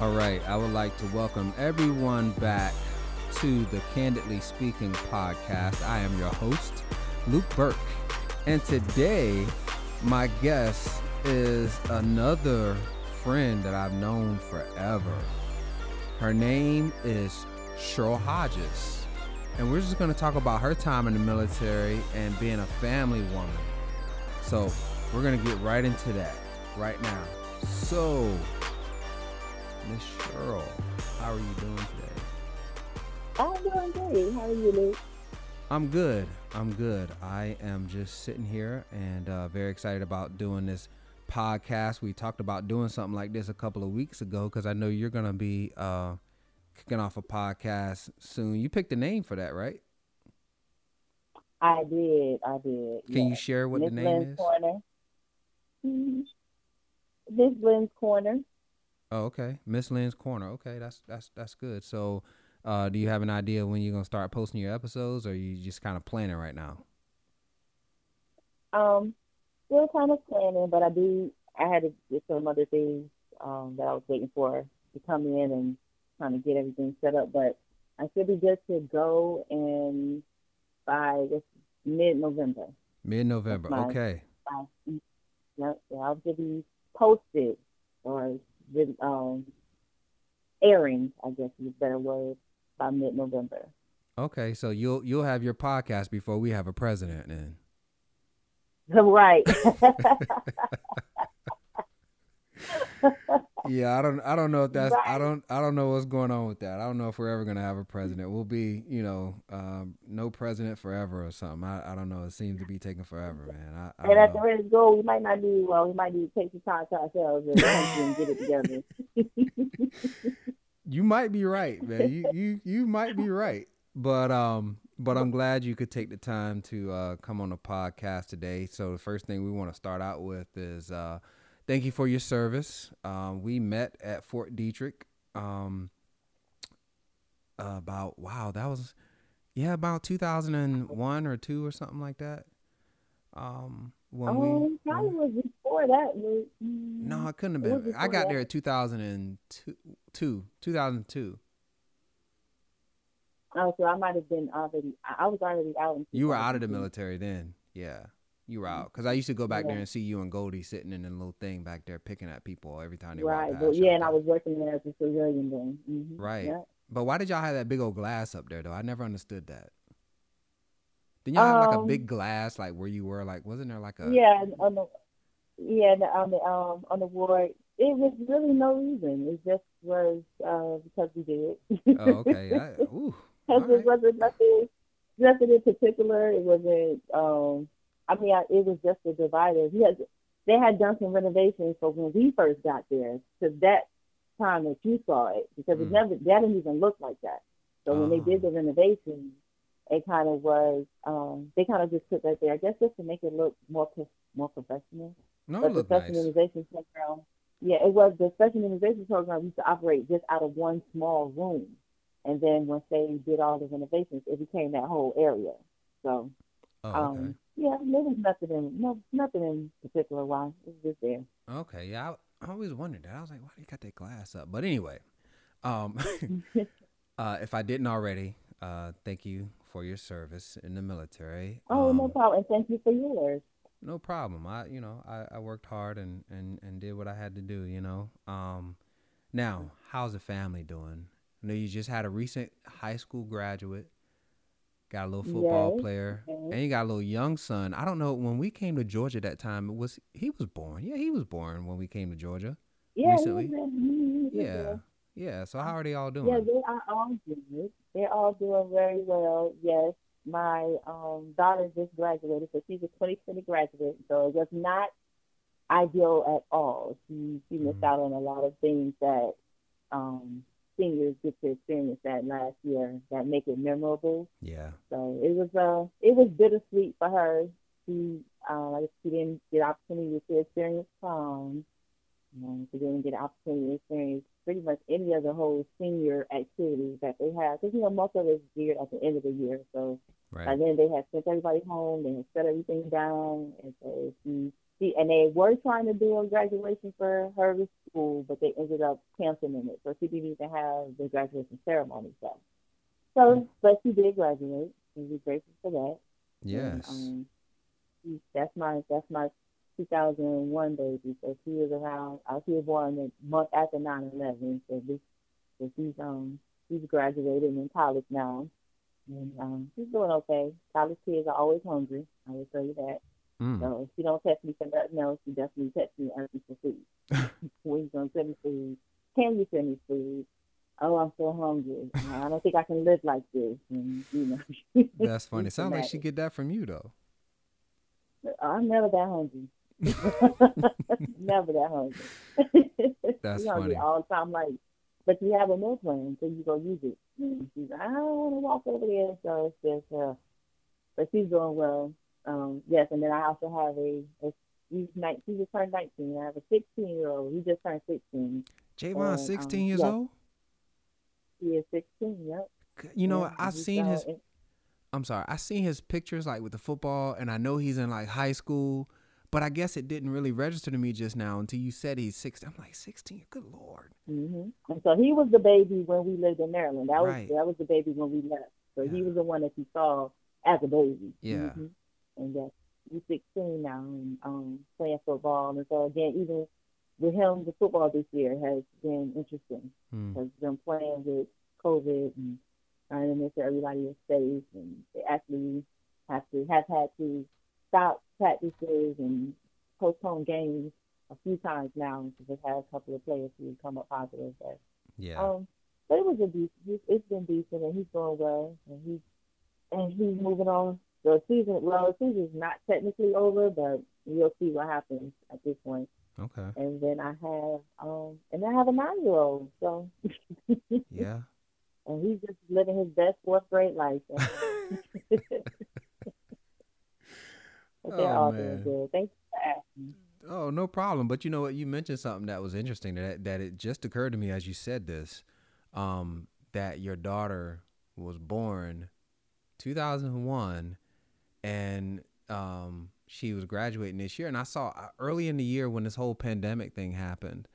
All right, I would like to welcome everyone back to the Candidly Speaking podcast. I am your host, Luke Burke, and today my guest is another friend that I've known forever. Her name is Cheryl Hodges, and we're just going to talk about her time in the military and being a family woman. So, we're going to get right into that right now. So, Miss Cheryl, how are you doing today? I'm doing great. How are you, Luke? I'm good. I'm good. I am just sitting here and uh, very excited about doing this podcast. We talked about doing something like this a couple of weeks ago because I know you're going to be uh, kicking off a podcast soon. You picked a name for that, right? I did. I did. Can you share what Miss the name Lynn's is? Corner. Mhm. Miss Lynn's Corner. Oh, okay. Miss Lynn's Corner. Okay, that's that's that's good. So, uh, do you have an idea when you're gonna start posting your episodes, or you just kind of planning right now? Um, still kind of planning, but I do. I had to get some other things um, that I was waiting for to come in and kind of get everything set up. But I should be good to go in by mid-November. Mid-November. My- Okay. By, yep, yeah, I'll just be posted or um, airing, I guess is a better word, by mid-November. Okay. So you'll you'll have your podcast before we have a president, then. right. Yeah, I don't I don't know if that's I don't I don't know what's going on with that. I don't know if we're ever gonna have a president. We'll be, you know, um, no president forever or something. I, I don't know. It seems to be taking forever, man. I, I and at the know. rate of go, we might not need, well, we might need to take some time to ourselves and, and get it together. You might be right, man. You you you might be right. But um but I'm glad you could take the time to uh come on the podcast today. So the first thing we want to start out with is uh thank you for your service. Um we met at Fort Detrick um about wow, that was yeah, about 2001 or 2 or something like that. Um when we um, probably was before that. Was, mm, No, it couldn't have been. I got that. there in 2002, two, 2002. Oh, so I might have been already, I I was already out. In You were out of the military then. Yeah. You were out. Because I used to go back there and see you and Goldie sitting in a little thing back there picking at people every time they Right, but yeah, and I was working there as a civilian then. hmm Right. Yeah. But why did y'all have that big old glass up there, though? I never understood that. Didn't y'all have like a Um, big glass, like where you were? Like, wasn't there like a. Yeah, on the yeah on the um on the ward, it was really no reason. It just was uh because we did. Oh, okay. Because it wasn't nothing, nothing in particular. It wasn't. Um, I mean, I, it was just a divider. He has, they had done some renovations, so when we first got there, to that time that you saw it, because Mm. it never, that didn't even look like that. So when they did the renovations, it kind of was. Um, they kind of just put that there, I guess, just to make it look more more professional. No, But it the looked nice. program, yeah, it was the special immunization program used to operate just out of one small room, and then once they did all the renovations, it became that whole area. So, Oh, um, okay. Yeah, there was nothing in no nothing in particular why it was just there. Okay, yeah, I, I always wondered that. I was like, why do you got that glass up? But anyway, um, uh, if I didn't already, uh, thank you for your service in the military. oh, no Um, problem, and thank you for yours. no problem. I, you know, I, I worked hard and, and, and did what I had to do. You know. Um, now, how's the family doing? I know you just had a recent high school graduate. Got a little football Yes, player, yes. and you got a little young son. I don't know when we came to Georgia that time. It was he was born? Yeah, he was born when we came to Georgia. Yeah, recently? Yeah, there. yeah. So how are they all doing? Yeah, they are all good. They're all doing very well. Yes, my um, daughter just graduated, so she's a 2020 graduate. So it was not ideal at all. She she missed Mhm. out on a lot of things that um, seniors get to experience that last year that make it memorable. Yeah. So it was uh it was bittersweet for her. She uh like she didn't get opportunity to experience prom. You know, she didn't get opportunity to experience pretty much any of the whole senior activities that they have. Because you know most of it is geared at the end of the year. So by Right. then they had sent everybody home, they had set everything down, and so she she and they were trying to do a graduation for her school, but they ended up canceling it. So she didn't even have the graduation ceremony. So, so but she did graduate, and we're grateful for that. Yes. And, um, that's my that's my 2001 baby. So she was around. I was born the month after 9/11. So this, so she's um she's graduated in college now, and um she's doing okay. College kids are always hungry. I will tell you that. Mm. So if she don't text me for nothing else, she definitely text me asking for food. when you gonna send me food? Can you send me food? Oh, I'm so hungry. I don't think I can live like this. And you know. That's funny. Sounds like she get that from you though. I'm never that hungry. never that hungry. That's hungry funny. all the time. Like, but you have a meal plan, so you go use it. She's like, I don't want to walk over there, so it's just uh, but she's doing well. Um, yes, and then I also have a, a he's 19, he just turned 19. I have a 16 year old. He just turned 16. Javon, And, 16 um, years yeah. old. He is 16. Yep. You know, Yeah, I've seen his. in- I'm sorry, I seen his pictures like with the football, and I know he's in like high school. But I guess it didn't really register to me just now until you said he's 16. I'm like 16. Good lord. hmm And so he was the baby when we lived in Maryland. That was Right. that was the baby when we left. So he was the one that you saw as a baby. Yeah. Mhm. And yes, he's 16 now and um, playing football. And so again, even with him, the football this year has been interesting Hmm. because them playing with COVID and trying to make sure everybody is safe, and they actually have to have had to stop practices and postpone games a few times now because they've had a couple of players who come up positive. But Yeah. um, but it was a decent. It's, it's been decent, and he's doing well, and he's and he's moving on. The season, well, the season's not technically over, but we'll see what happens at this point. Okay. And then I have um, and I have a nine year old, so Yeah. and he's just living his best fourth grade life. So. they're Oh, all man. doing good. Thanks for asking. Oh, no problem. But you know what? You mentioned something that was interesting that that it just occurred to me as you said this, um, that your daughter was born 2001, and um, she was graduating this year. And I saw uh, early in the year when this whole pandemic thing happened,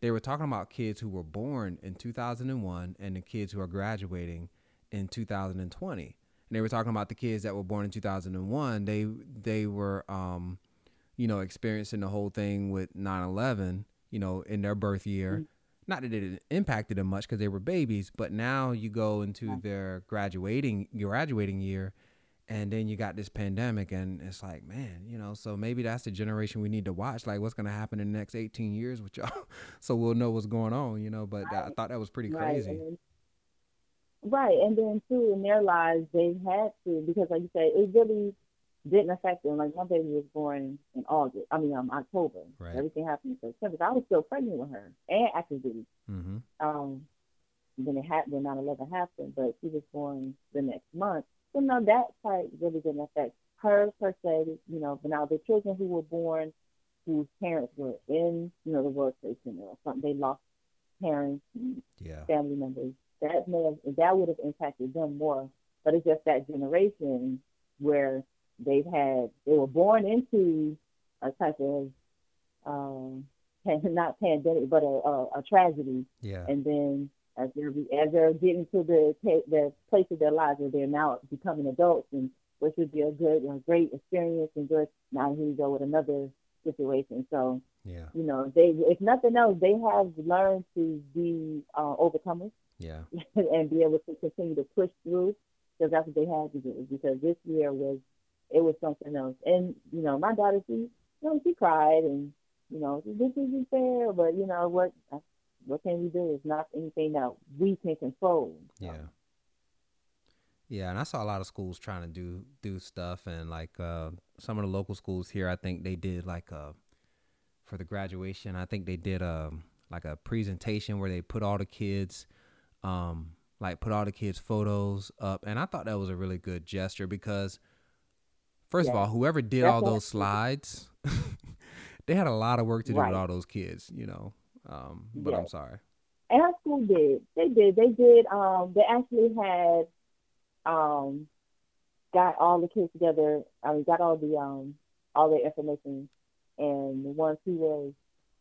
they were talking about kids who were born in 2001 and the kids who are graduating in 2020. And they were talking about the kids that were born in 2001. They they were um, you know, experiencing the whole thing with 9/11, you know, in their birth year. Not that it impacted them much because they were babies, but now you go into their graduating graduating year, and then you got this pandemic, and it's like, man, you know, so maybe that's the generation we need to watch. Like, what's gonna happen in the next 18 years with y'all, so we'll know what's going on, you know. But I thought that was pretty Right. crazy. And then, right. And then too in their lives they had to because like you said, it really didn't affect them. Like my baby was born in August. I mean um October. Right. Everything happened in September. I was still pregnant with her and active duty. Mm-hmm. Um when it happened when 9 11 happened, but she was born the next month. So no, that part really didn't affect her per se, you know, but now the children who were born whose parents were in, you know, the World Trade Center or something, they lost parents, Yeah. family members. That may have that would have impacted them more. But it's just that generation where they've had they were born into a type of um not pandemic but a, a, a tragedy Yeah. and then as they're as they're getting to the the place of their lives where they're now becoming adults and which would be a good a great experience and good now here you go with another situation so Yeah. you know they if nothing else they have learned to be uh, overcomers Yeah. and be able to continue to push through because that's what they had to do because this year was it was something else and you know my daughter she you know she cried and you know this isn't fair but you know what what can we do it's not anything that we can control Yeah. Yeah, and I saw a lot of schools trying to do do stuff, and like uh, some of the local schools here, I think they did like a for the graduation. I think they did a like a presentation where they put all the kids, um, like put all the kids' photos up, and I thought that was a really good gesture because, first of all, whoever did That's all those slides, they had a lot of work to do Right. with all those kids, you know. Um, but I'm sorry. and our school did they did they did um they actually had um got all the kids together I mean got all the um all the information and the ones who was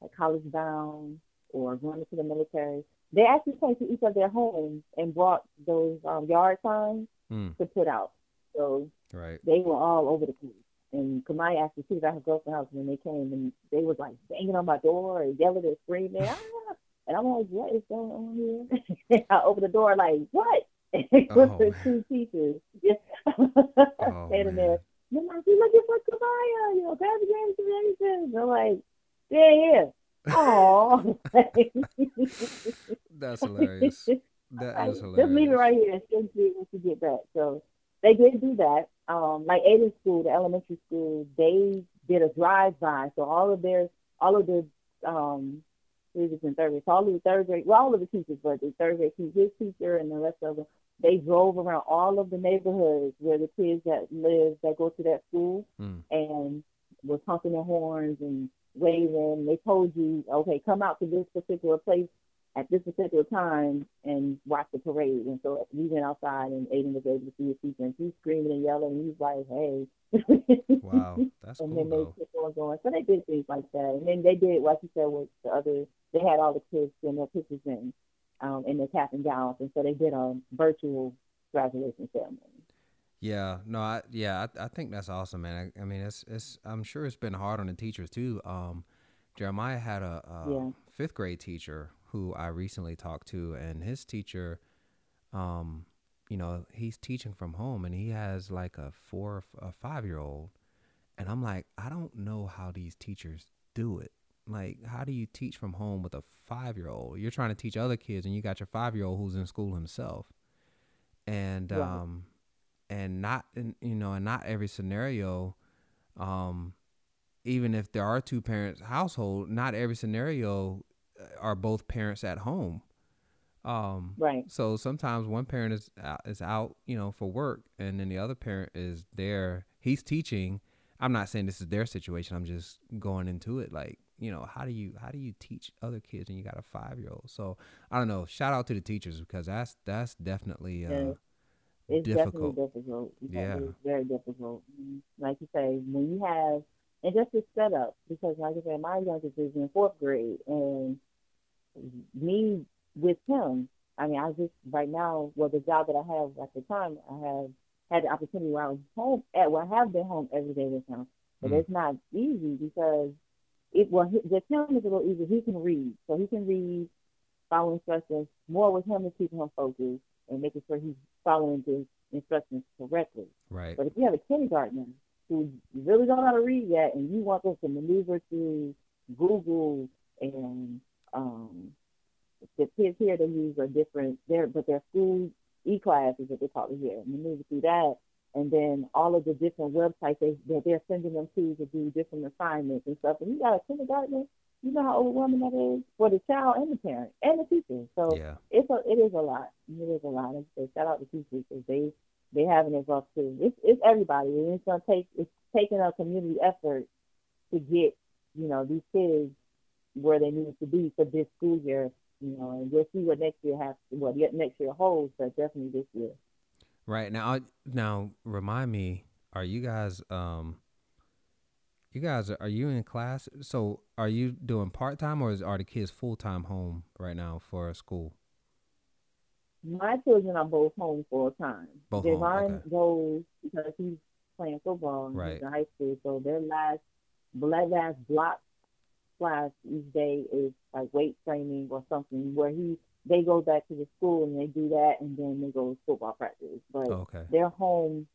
like college bound or going into the military, they actually came to each of their homes and brought those um, yard signs Mm. to put out. So Right. they were all over the place. And Kamaya actually she was at her girlfriend's house when they came and they was like banging on my door and yelling and screaming. Ah! And I'm like, what is going on here? I open the door like, what? And it was Oh, the two teachers just Oh, standing man. there. They're like, we looking for Kamaya, you know, grab the games and everything. I'm like, yeah, yeah. Oh, That's hilarious. That is hilarious. Just leave it right here and she'll see once you get back. So they did do that. Um, like Aiden School, the elementary school, they did a drive by. So all of their, all of the, um, students in third grade, so all of the third grade, well, all of the teachers, but the third grade teacher, his teacher, and the rest of them, they drove around all of the neighborhoods where the kids that live that go to that school Mm. and was honking their horns and waving. They told you, okay, come out to this particular place at this particular time and watch the parade. And so we went outside and Aiden was able to see his teacher and he's screaming and yelling and he's like, hey. Wow. That's and cool then they though. kept on going. So they did things like that. And then they did, like you said, with the other, they had all the kids in their pictures in, um, in their cap and gowns. And so they did a virtual graduation ceremony. Yeah, no, I yeah, I, I think that's awesome, man. I, I mean, it's it's I'm sure it's been hard on the teachers too. Um, Jeremiah had a, a Yeah. fifth grade teacher who I recently talked to, and his teacher, um, you know, he's teaching from home, and he has like a four, a five year old, and I'm like, I don't know how these teachers do it. Like, how do you teach from home with a five year old? You're trying to teach other kids, and you got your five year old who's in school himself, and Right. um and not in you know in not every scenario um even if there are two parents household not every scenario are both parents at home um Right. so sometimes one parent is out, is out you know for work and then the other parent is there he's teaching i'm not saying this is their situation i'm just going into it like you know how do you how do you teach other kids and you got a five year old so i don't know shout out to the teachers because that's that's definitely uh Yeah. It's difficult. definitely difficult. Yeah. It's very difficult. Mhm. Like you say, when you have, and just the setup, because like I said, my youngest is in fourth grade, and me with him, I mean, I just, right now, well, the job that I have at the time, I have had the opportunity where I was home, at, well, I have been home every day with him, but Mm. it's not easy because it, well, he- with him it's a little easier. He can read, so he can read, follow instructions. More with him is keeping him focused and making sure he's following the instructions correctly. right But if you have a kindergartner who really don't know how to read yet, and you want them to maneuver through Google and um, the kids here they use a different, their but their school e-class is what they call it here. and move through that, and then all of the different websites they that they're sending them to to do different assignments and stuff. And you got a kindergartner, you know how overwhelming that is for the child and the parent and the teacher. So yeah it's a, it is a lot. It is a lot. And so shout out to teachers because they they having it rough too. It's it's everybody, and it's gonna take it's taking a community effort to get you know these kids where they need to be for this school year. You know, and we'll see what next year has. What yet next year holds, but definitely this year. Right now, now remind me, are you guys um, you guys are you in class? So are you doing part time or is, are the kids full time home right now for school? My children are both home full time. Both Devon okay. goes because he's playing football Right. in high school. So their last last block class each day is like weight training or something where he they go back to the school and they do that and then they go to football practice. But Oh, okay. they're home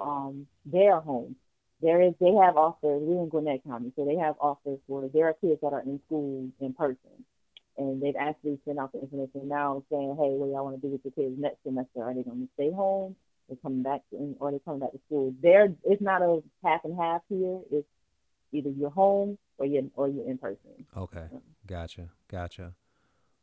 um they're home. There is they have offers we're in Gwinnett County, so they have offers where there are kids that are in school in person. And they've actually sent out the information now saying, Hey, what do y'all want to do with your kids next semester? Are they gonna stay home? They're coming back to, or they're coming back to school. There it's not a half and half here. It's either you're home or you're or you're in person. Okay. Gotcha. Gotcha.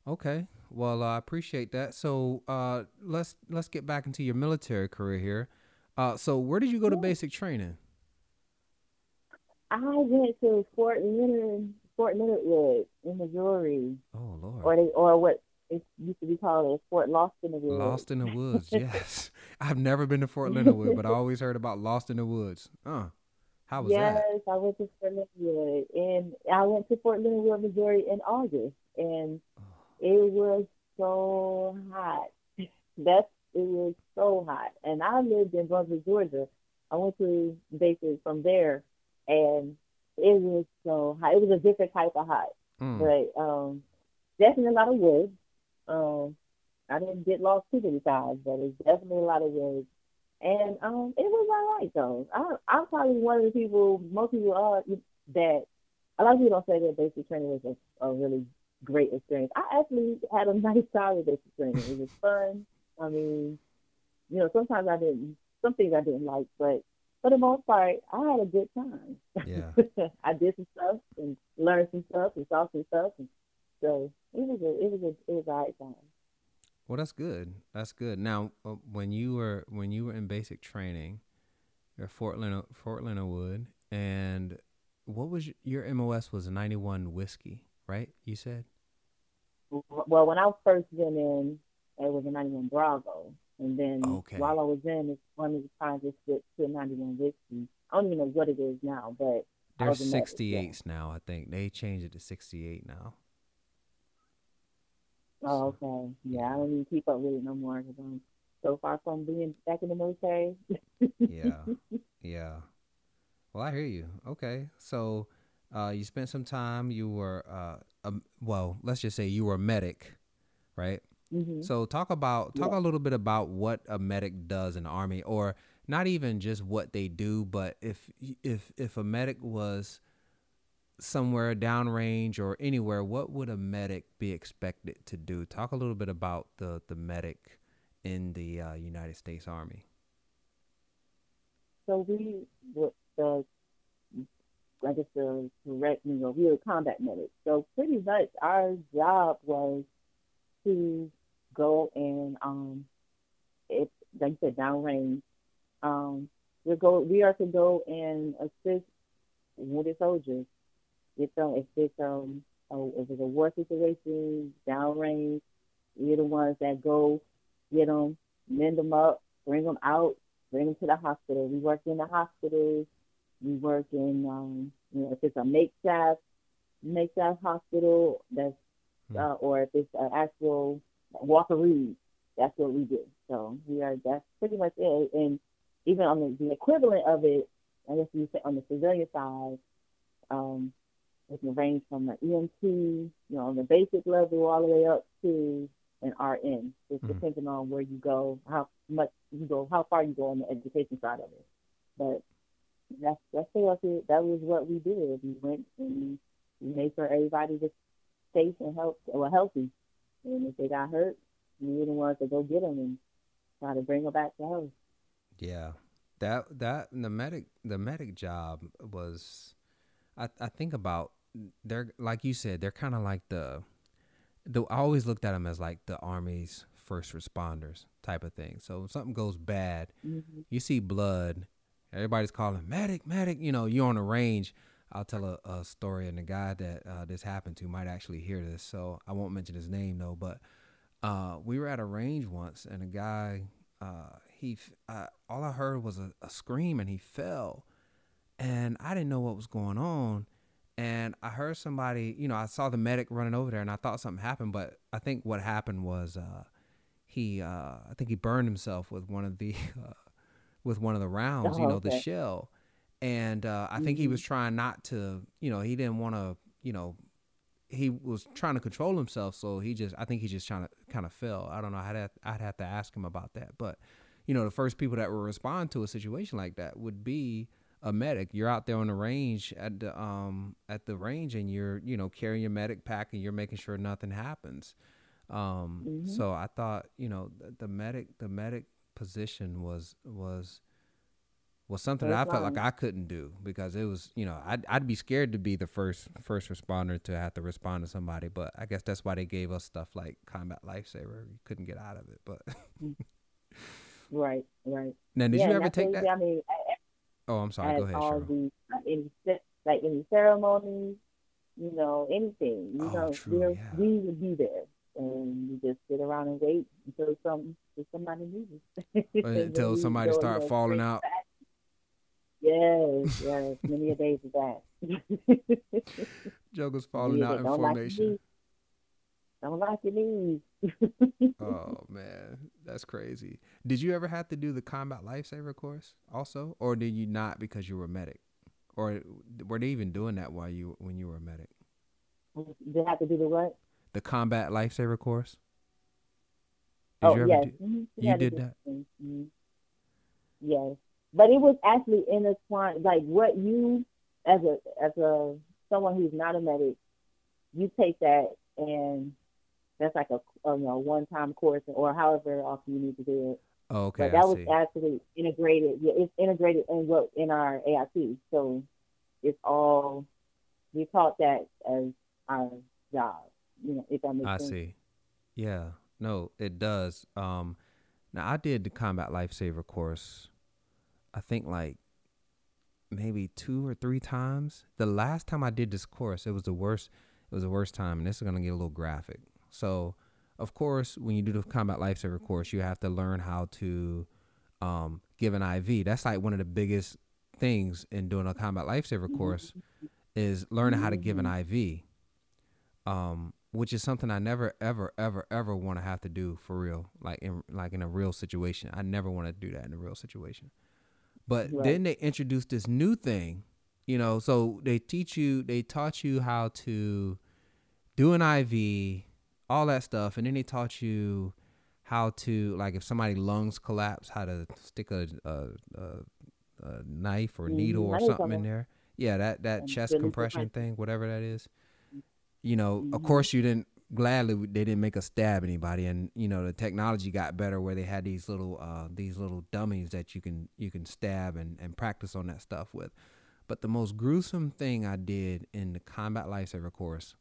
Okay. Well, I appreciate that. So, uh, let's let's get back into your military career here. Uh, so where did you go to basic training? I went to Fort Leonard Fort Leonard Wood in Missouri. Oh Lord. Or they or what it used to be called as Fort Lost in the Woods. Lost in the Woods. Yes. I've never been to Fort Leonard Wood, but I always heard about Lost in the Woods. Uh. How was yes, that? Yes, I went to Fort Leonard and I went to Fort Leonard Missouri in August, and oh. it was so hot. That's it was so hot, and I lived in Brunswick, Georgia. I went to basic from there, and it was so hot. It was a different type of hot, mm. but um, definitely a lot of wood. Um, I didn't get lost too many times, but it's definitely a lot of wood. And um, it was all right though. I, I'm probably one of the people, most people are that a lot of people don't say that basic training was a, a really great experience. I actually had a nice time with basic training. It was fun. I mean, you know, sometimes I didn't, some things I didn't like, but for the most part, I had a good time. Yeah. I did some stuff and learned some stuff and saw some stuff, and so it was a, it was a, it was a right time. Well, that's good. That's good. Now, uh, when you were when you were in basic training, you're Fort Leonard, Fort Leonard Wood, and what was your, your MOS was a 91 whiskey, right? You said. Well, when I first went in, it was a 91 Bravo, and then okay. while I was in, it's one of the times it switched to a 91 whiskey. I don't even know what it is now, but there's 68s now. I think they changed it to 68 now. Oh, okay. Yeah, I don't even keep up with it no more because I'm so far from being back in the military. yeah, yeah. Well, I hear you. Okay, so uh, you spent some time. You were, uh, um, well, let's just say you were a medic, right? Mm-hmm. So talk about talk yeah. a little bit about what a medic does in the army, or not even just what they do, but if if if a medic was somewhere downrange or anywhere, what would a medic be expected to do? Talk a little bit about the the medic in the uh, United States Army. So we, the, I guess the correct, you know, we were combat medics. So pretty much our job was to go and, um, it, like you said, downrange. Um, we go, we are to go and assist wounded soldiers if it's um if it's a war situation, downrange, we're the ones that go get them, mend them up, bring them out, bring them to the hospital. We work in the hospitals. We work in um you know if it's a makeshift makeshift hospital that's hmm. uh, or if it's an actual walkaroo, that's what we do. So we are that's pretty much it. And even on the, the equivalent of it, I guess you say on the civilian side, um, it can range from an EMT, you know, on the basic level all the way up to an RN, just mm-hmm. depending on where you go, how much you go, how far you go on the education side of it. But that's that's it. That was what we did. We went and we made sure everybody was safe and health, well, healthy. And if they got hurt, we were the ones to go get them and try to bring them back to health. Yeah, that that the medic the medic job was. I, I think about they're like you said, they're kind of like the the I always looked at them as like the army's first responders type of thing. So if something goes bad, mm-hmm. you see blood, everybody's calling medic, medic. You know, you're on the range. I'll tell a, a story, and the guy that uh, this happened to might actually hear this, so I won't mention his name though. But uh, we were at a range once, and a guy, uh, he, uh, all I heard was a, a scream, and he fell, and I didn't know what was going on and I heard somebody, you know, I saw the medic running over there, and I thought something happened, but I think what happened was uh, he, uh, I think he burned himself with one of the, uh, with one of the rounds, oh, you know, okay. the shell, and uh, I mm-hmm. think he was mm-hmm. trying not to, you know, he didn't want to, you know, he was trying to control himself, so he just, I think he just trying to kind of fell. I don't know. I'd have, I'd have to ask him about that, but you know, the first people that would respond to a situation like that would be a medic. You're out there on the range at the um at the range, and you're you know carrying your medic pack, and you're making sure nothing happens. Um, mm-hmm. So I thought you know the, the, medic the medic position was was was something that I felt like I couldn't do because it was you know I'd I'd be scared to be the first first responder to have to respond to somebody, but I guess that's why they gave us stuff like combat lifesaver. You couldn't get out of it, but. right, right. Now, did yeah, you ever take that? I mean, Oh, I'm sorry. Go ahead, all Cheryl. The, any, like any ceremonies, you know, anything. You oh, know, true, yeah. we would be there, and we just sit around and wait until some until somebody moves. until somebody start falling out. Yes, yes, many a days of that. Joker's falling yeah, out in formation. Like don't lock your knees. oh man, that's crazy. Did you ever have to do the combat lifesaver course also, or did you not because you were a medic, or were they even doing that while you when you were a medic? They have to do the what? The combat lifesaver course. Did oh you yes, do, mm-hmm. you did that. Mm-hmm. Yes, but it was actually intertwined. Like what you, as a as a someone who's not a medic, you take that and that's like a, a you know one time course or however often you need to do it. Oh, okay. But that was actually integrated. Yeah, it's integrated in what in our AIT. So it's all we taught that as our job. You know, if that makes I sense. I see. Yeah. No, it does. Um, now I did the combat lifesaver course. I think like maybe two or three times. The last time I did this course, it was the worst. It was the worst time, and this is gonna get a little graphic. So, of course, when you do the combat lifesaver course, you have to learn how to um, give an IV. That's like one of the biggest things in doing a combat lifesaver mm-hmm. course is learning how to give an mm-hmm. IV, um, which is something I never, ever, ever, ever want to have to do for real, like in like in a real situation. I never want to do that in a real situation. But right. then they introduced this new thing, you know. So they teach you, they taught you how to do an IV, all that stuff, and then they taught you how to like if somebody lungs collapse, how to stick a a, a, a knife or mm-hmm. needle or something in there. Yeah, that that chest compression thing, whatever that is. You know, mm-hmm. of course, you didn't gladly they didn't make us stab anybody, and you know the technology got better where they had these little uh, these little dummies that you can you can stab and and practice on that stuff with. But the most gruesome thing I did in the combat lifesaver course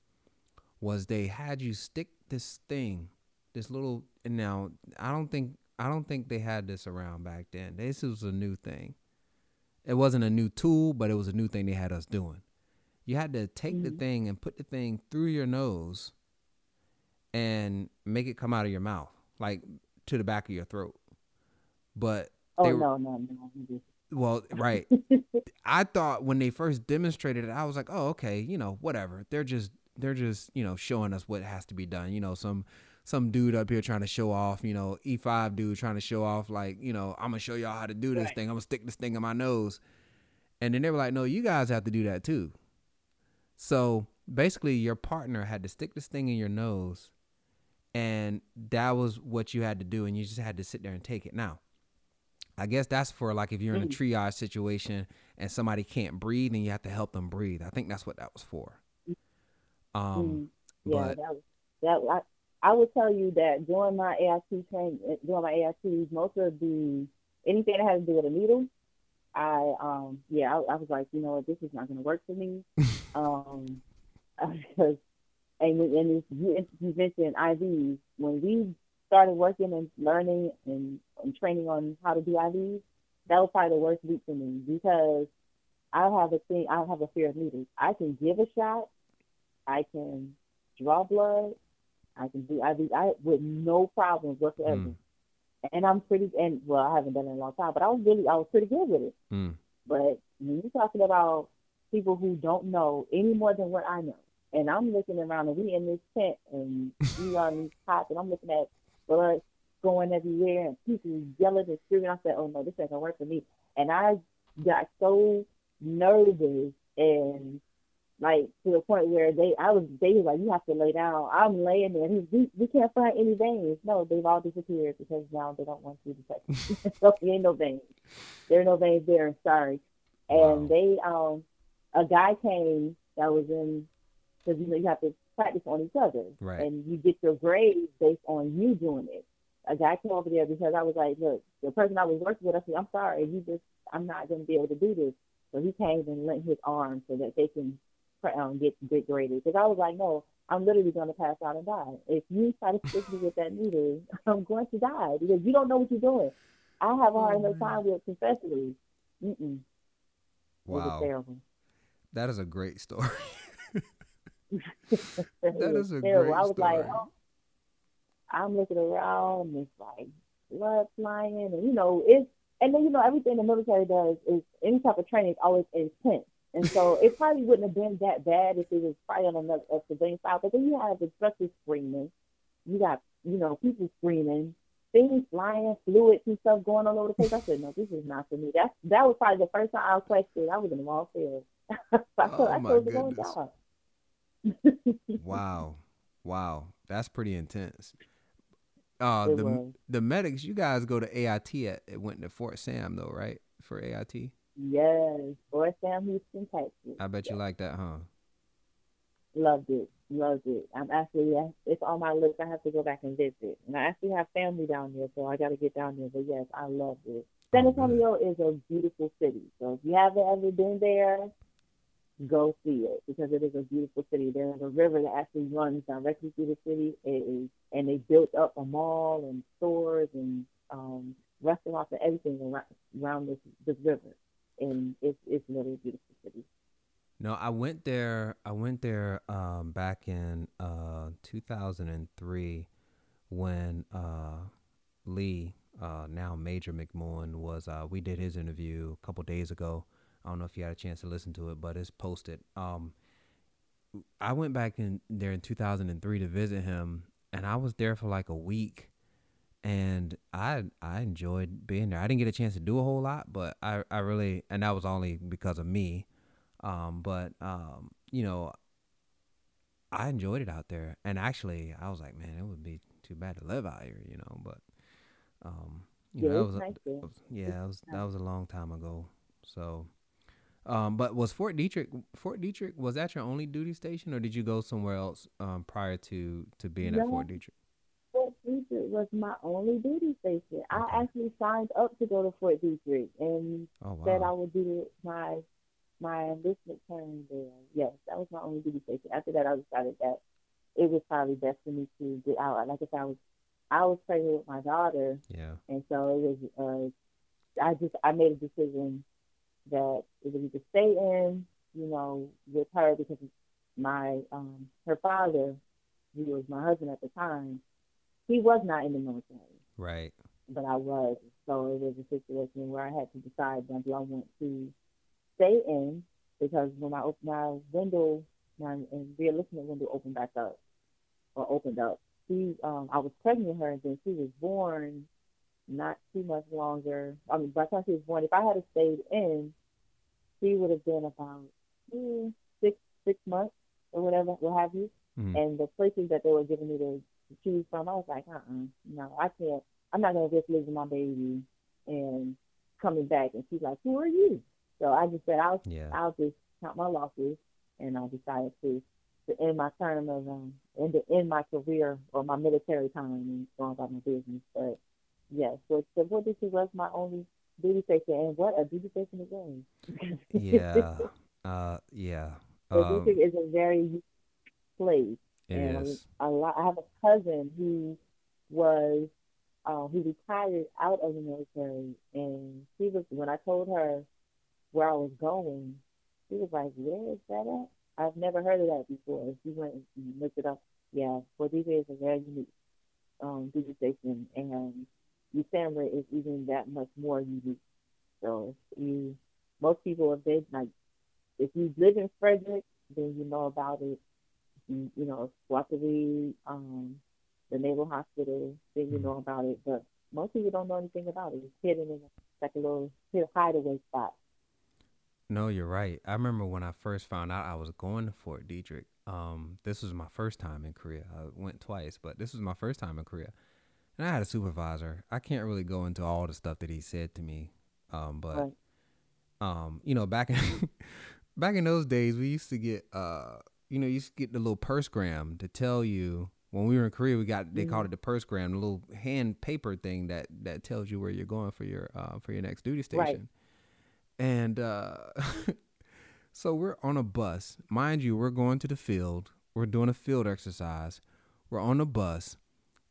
was they had you stick this thing, this little. And now I don't think I don't think they had this around back then. This was a new thing. It wasn't a new tool, but it was a new thing they had us doing. You had to take mm-hmm. the thing and put the thing through your nose and make it come out of your mouth, like to the back of your throat. But oh were, no, no, no. Well, right. I thought when they first demonstrated it, I was like, oh, okay, you know, whatever. They're just they're just you know showing us what has to be done. You know, some some dude up here trying to show off. You know, E5 dude trying to show off like you know I'm gonna show y'all how to do this right. thing. I'm gonna stick this thing in my nose, and then they were like, no, you guys have to do that too. So basically, your partner had to stick this thing in your nose, and that was what you had to do, and you just had to sit there and take it. Now, I guess that's for like if you're in a mm. triage situation and somebody can't breathe and you have to help them breathe. I think that's what that was for. Um, mm, yeah, but, that was, that I, I would tell you that during my AIT training, during my AITs, most of the anything that has to do with a needle, I um yeah, I, I was like, you know what, this is not going to work for me, um, because and and you, you mentioned IVs when we started working and learning and, and training on how to do IVs, that was probably the worst week for me because I have a thing, I have a fear of needles. I can give a shot, I can draw blood. I can do IV I with no problems whatsoever. Mm. And I'm pretty and well, I haven't done it in a long time, but I was really I was pretty good with it. Mm. But when you're talking about people who don't know any more than what I know, and I'm looking around and we in this tent and we on these pots and I'm looking at blood going everywhere and people yelling and screaming. I said, Oh no, this ain't gonna work for me. And I got so nervous and like to the point where they I was they was like you have to lay down. I'm laying there. We, we can't find any veins. No, they've all disappeared because now they don't want you to touch. so there ain't no veins. There are no veins there. Sorry. And wow. they um a guy came that was in because you know you have to practice on each other, right. and you get your grades based on you doing it. A guy came over there because I was like, look, the person I was working with, I said, I'm sorry, you just I'm not going to be able to do this. So he came and lent his arm so that they can um, get get graded because I was like, no, I'm literally going to pass out and die. If you try to stick me with that needle, I'm going to die because you don't know what you're doing. I have a hard enough mm-hmm. time with confessories. Mm-mm. Wow. That is a great story. that is a terrible. great I was story. like, oh, I'm looking around and it's like blood flying and you know, it's and then you know everything the military does is any type of training is always intense. And so it probably wouldn't have been that bad if it was probably on another a civilian side. But then you have the instructors screaming, you got you know people screaming, things flying, fluids and stuff going all over the place. I said, no, this is not for me. That that was probably the first time I was questioned. I was in the wrong field. so I, oh I my goodness. wow, wow, that's pretty intense. Uh, the was. the medics, you guys go to AIT at it went to Fort Sam though, right? For AIT. Yes, Fort Sam, Houston, Texas. I bet yes. you like that, huh? Loved it, loved it. I'm actually it's on my list. I have to go back and visit, and I actually have family down there, so I got to get down there. But yes, I loved it. San oh, Antonio is a beautiful city, so if you haven't ever been there, go see it because it is a beautiful city. There is a river that actually runs directly through the city. It is, and they built up a mall and stores and um, restaurants and everything around, around this this river, and it's it's really a beautiful city. No, I went there. I went there um, back in uh, 2003 when uh, Lee, uh, now Major McMullen, was. Uh, we did his interview a couple days ago I don't know if you had a chance to listen to it, but it's posted. Um, I went back in there in 2003 to visit him, and I was there for like a week, and I I enjoyed being there. I didn't get a chance to do a whole lot, but I I really and that was only because of me. Um, but um, you know, I enjoyed it out there, and actually, I was like, man, it would be too bad to live out here, you know. But um, you yeah, know, that was, nice a, was, yeah, that was that was a long time ago. So um, but was Fort Detrick Fort Detrick was that your only duty station, or did you go somewhere else um, prior to to being no, at Fort Detrick? Was my only duty station. I actually signed up to go to Fort Detrick and oh, wow. said I would do my my enlistment term there. Yes, that was my only duty station. After that, I decided that it was probably best for me to get out. Like if I was, I was pregnant with my daughter. Yeah. And so it was. Uh, I just I made a decision that it was either stay in, you know, with her because my um her father, who was my husband at the time, he was not in the military. Right. But I was. So it was a situation where I had to decide do I want to stay in because when my my window my reenlistment window opened back up or opened up, she um I was pregnant with her and then she was born not too much longer. I mean, by the time she was born, if I had stayed in, she would have been about mm, six six months or whatever, what have you. Mm-hmm. And the places that they were giving me to choose from, I was like, uh, uh-uh, no, I can't. I'm not gonna risk losing my baby and coming back. And she's like, who are you? So I just said, I'll yeah. I'll just count my losses, and I decided to to end my term of um end to end my career or my military time and go about my business. But yes, so, so what this was my only duty station, and what a duty station again. yeah, uh, yeah. The um, is a very place. It and is. A lot. I have a cousin who was uh, who retired out of the military, and she was when I told her where I was going, she was like, "Where is that at?" I've never heard of that before. She went and looked it up. Yeah, Fort Detrick is a very unique um, duty station, and December is even that much more unique. So you, most people, if they like, if you live in Frederick, then you know about it. You, know, Squattery, um, the Naval Hospital, then you know about it. But most people don't know anything about it. It's hidden in like a little hideaway spot. No, you're right. I remember when I first found out I was going to Fort Detrick. Um, this was my first time in Korea. I went twice, but this was my first time in Korea and I had a supervisor. I can't really go into all the stuff that he said to me, um, but right. um, you know, back in back in those days, we used to get uh, you know, you used to get the little pursegram to tell you when we were in Korea. We got they mm-hmm. called it the pursegram, the little hand paper thing that that tells you where you're going for your uh, for your next duty station. Right. And uh, so we're on a bus, mind you. We're going to the field. We're doing a field exercise. We're on a bus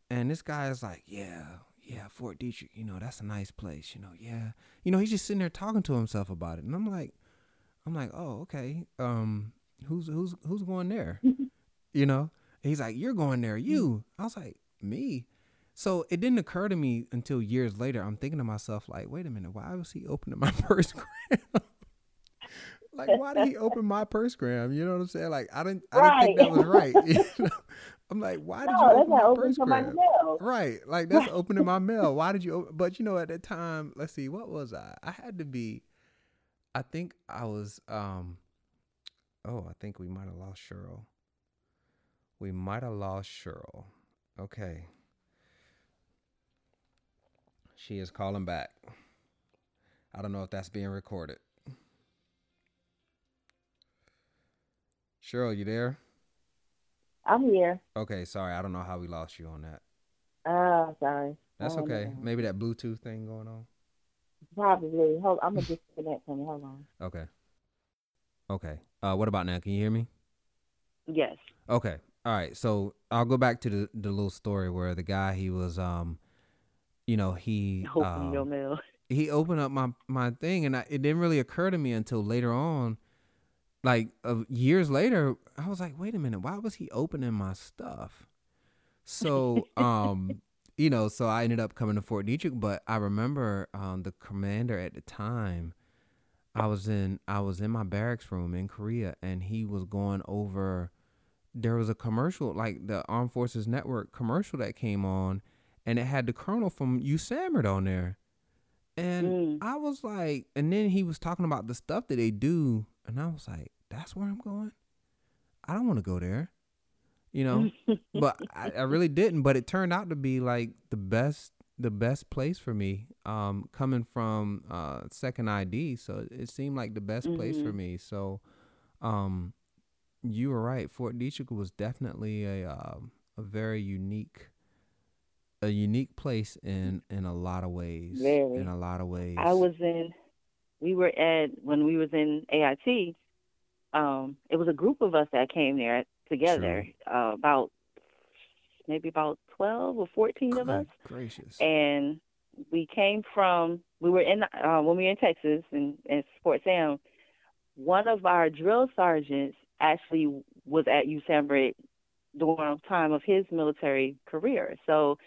and this guy is like, yeah, yeah, Fort Detrick, you know, that's a nice place, you know, yeah. You know, he's just sitting there talking to himself about it. And I'm like, I'm like, oh, okay. Um, who's who's who's going there? you know? And he's like, You're going there, you. I was like, Me. So it didn't occur to me until years later. I'm thinking to myself, like, wait a minute, why was he opening my purse gram? like, why did he open my purse gram? You know what I'm saying? Like, I didn't, I didn't think that was right. You know? I'm like, why did No, you open my purse gram? mail. Right, like that's opening my mail. Why did you? Open? But you know, at that time, let's see, what was I? I had to be. I think I was. um Oh, I think we might have lost Cheryl. We might have lost Cheryl. Okay. She is calling back. I don't know if that's being recorded. Cheryl, you there? I'm here. Okay, sorry. I don't know how we lost you on that. Ah, sorry. That's Oh, okay. no. Maybe that Bluetooth thing going on. Probably. Hold. I'm gonna disconnect from you. Hold on. Okay. Okay. Uh, what about now? Can you hear me? Yes. Okay. All right. So I'll go back to the the little story where the guy he was um, you know he Open um, your mail. he opened up my my thing and I, it didn't really occur to me until later on, like uh, years later. I was like, wait a minute, why was he opening my stuff? So um, you know, so I ended up coming to Fort Detrick, but I remember um the commander at the time. I was in I was in my barracks room in Korea and he was going over there was a commercial like the Armed Forces Network commercial that came on and it had the colonel from USAMRIID on there. And Mm. I was like and then he was talking about the stuff that they do and I was like, That's where I'm going? I don't want to go there. You know? but I, I really didn't. But it turned out to be like the best the best place for me um coming from uh second id so it seemed like the best place for Mhm. me so um you were right fort detrick was definitely a um a very unique a unique place in in a lot of ways Very. in a lot of ways I was in. We were at when we was in AIT. Um, it was a group of us that came there together. Uh, about maybe about twelve or fourteen of us. Gracious and we came from we were in uh, when we were in Texas and, in Fort Sam. One of our drill sergeants actually was at USAMRIID during the time of his military career. So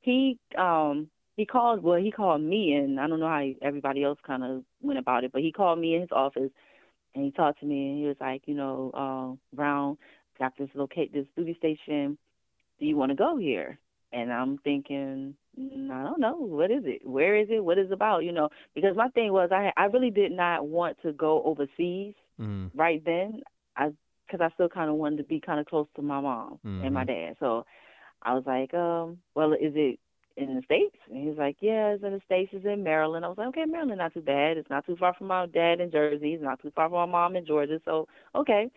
he um he called well he called me and I don't know how everybody else kind of went about it, but he called me in his office and he talked to me and he was like, you know, uh, Brown got this locate this duty station. Do you want to go here? And I'm thinking, mm, I don't know, what is it? Where is it? What is it about? You know, because my thing was I I really did not want to go overseas mm, right then. I because I still kind of wanted to be kind of close to my mom and my dad. So I was like, um, well, is it in the states? And he's like, yeah, it's in the states. It's in Maryland. I was like, okay, Maryland, not too bad. It's not too far from my dad in Jersey. It's not too far from my mom in Georgia. So okay.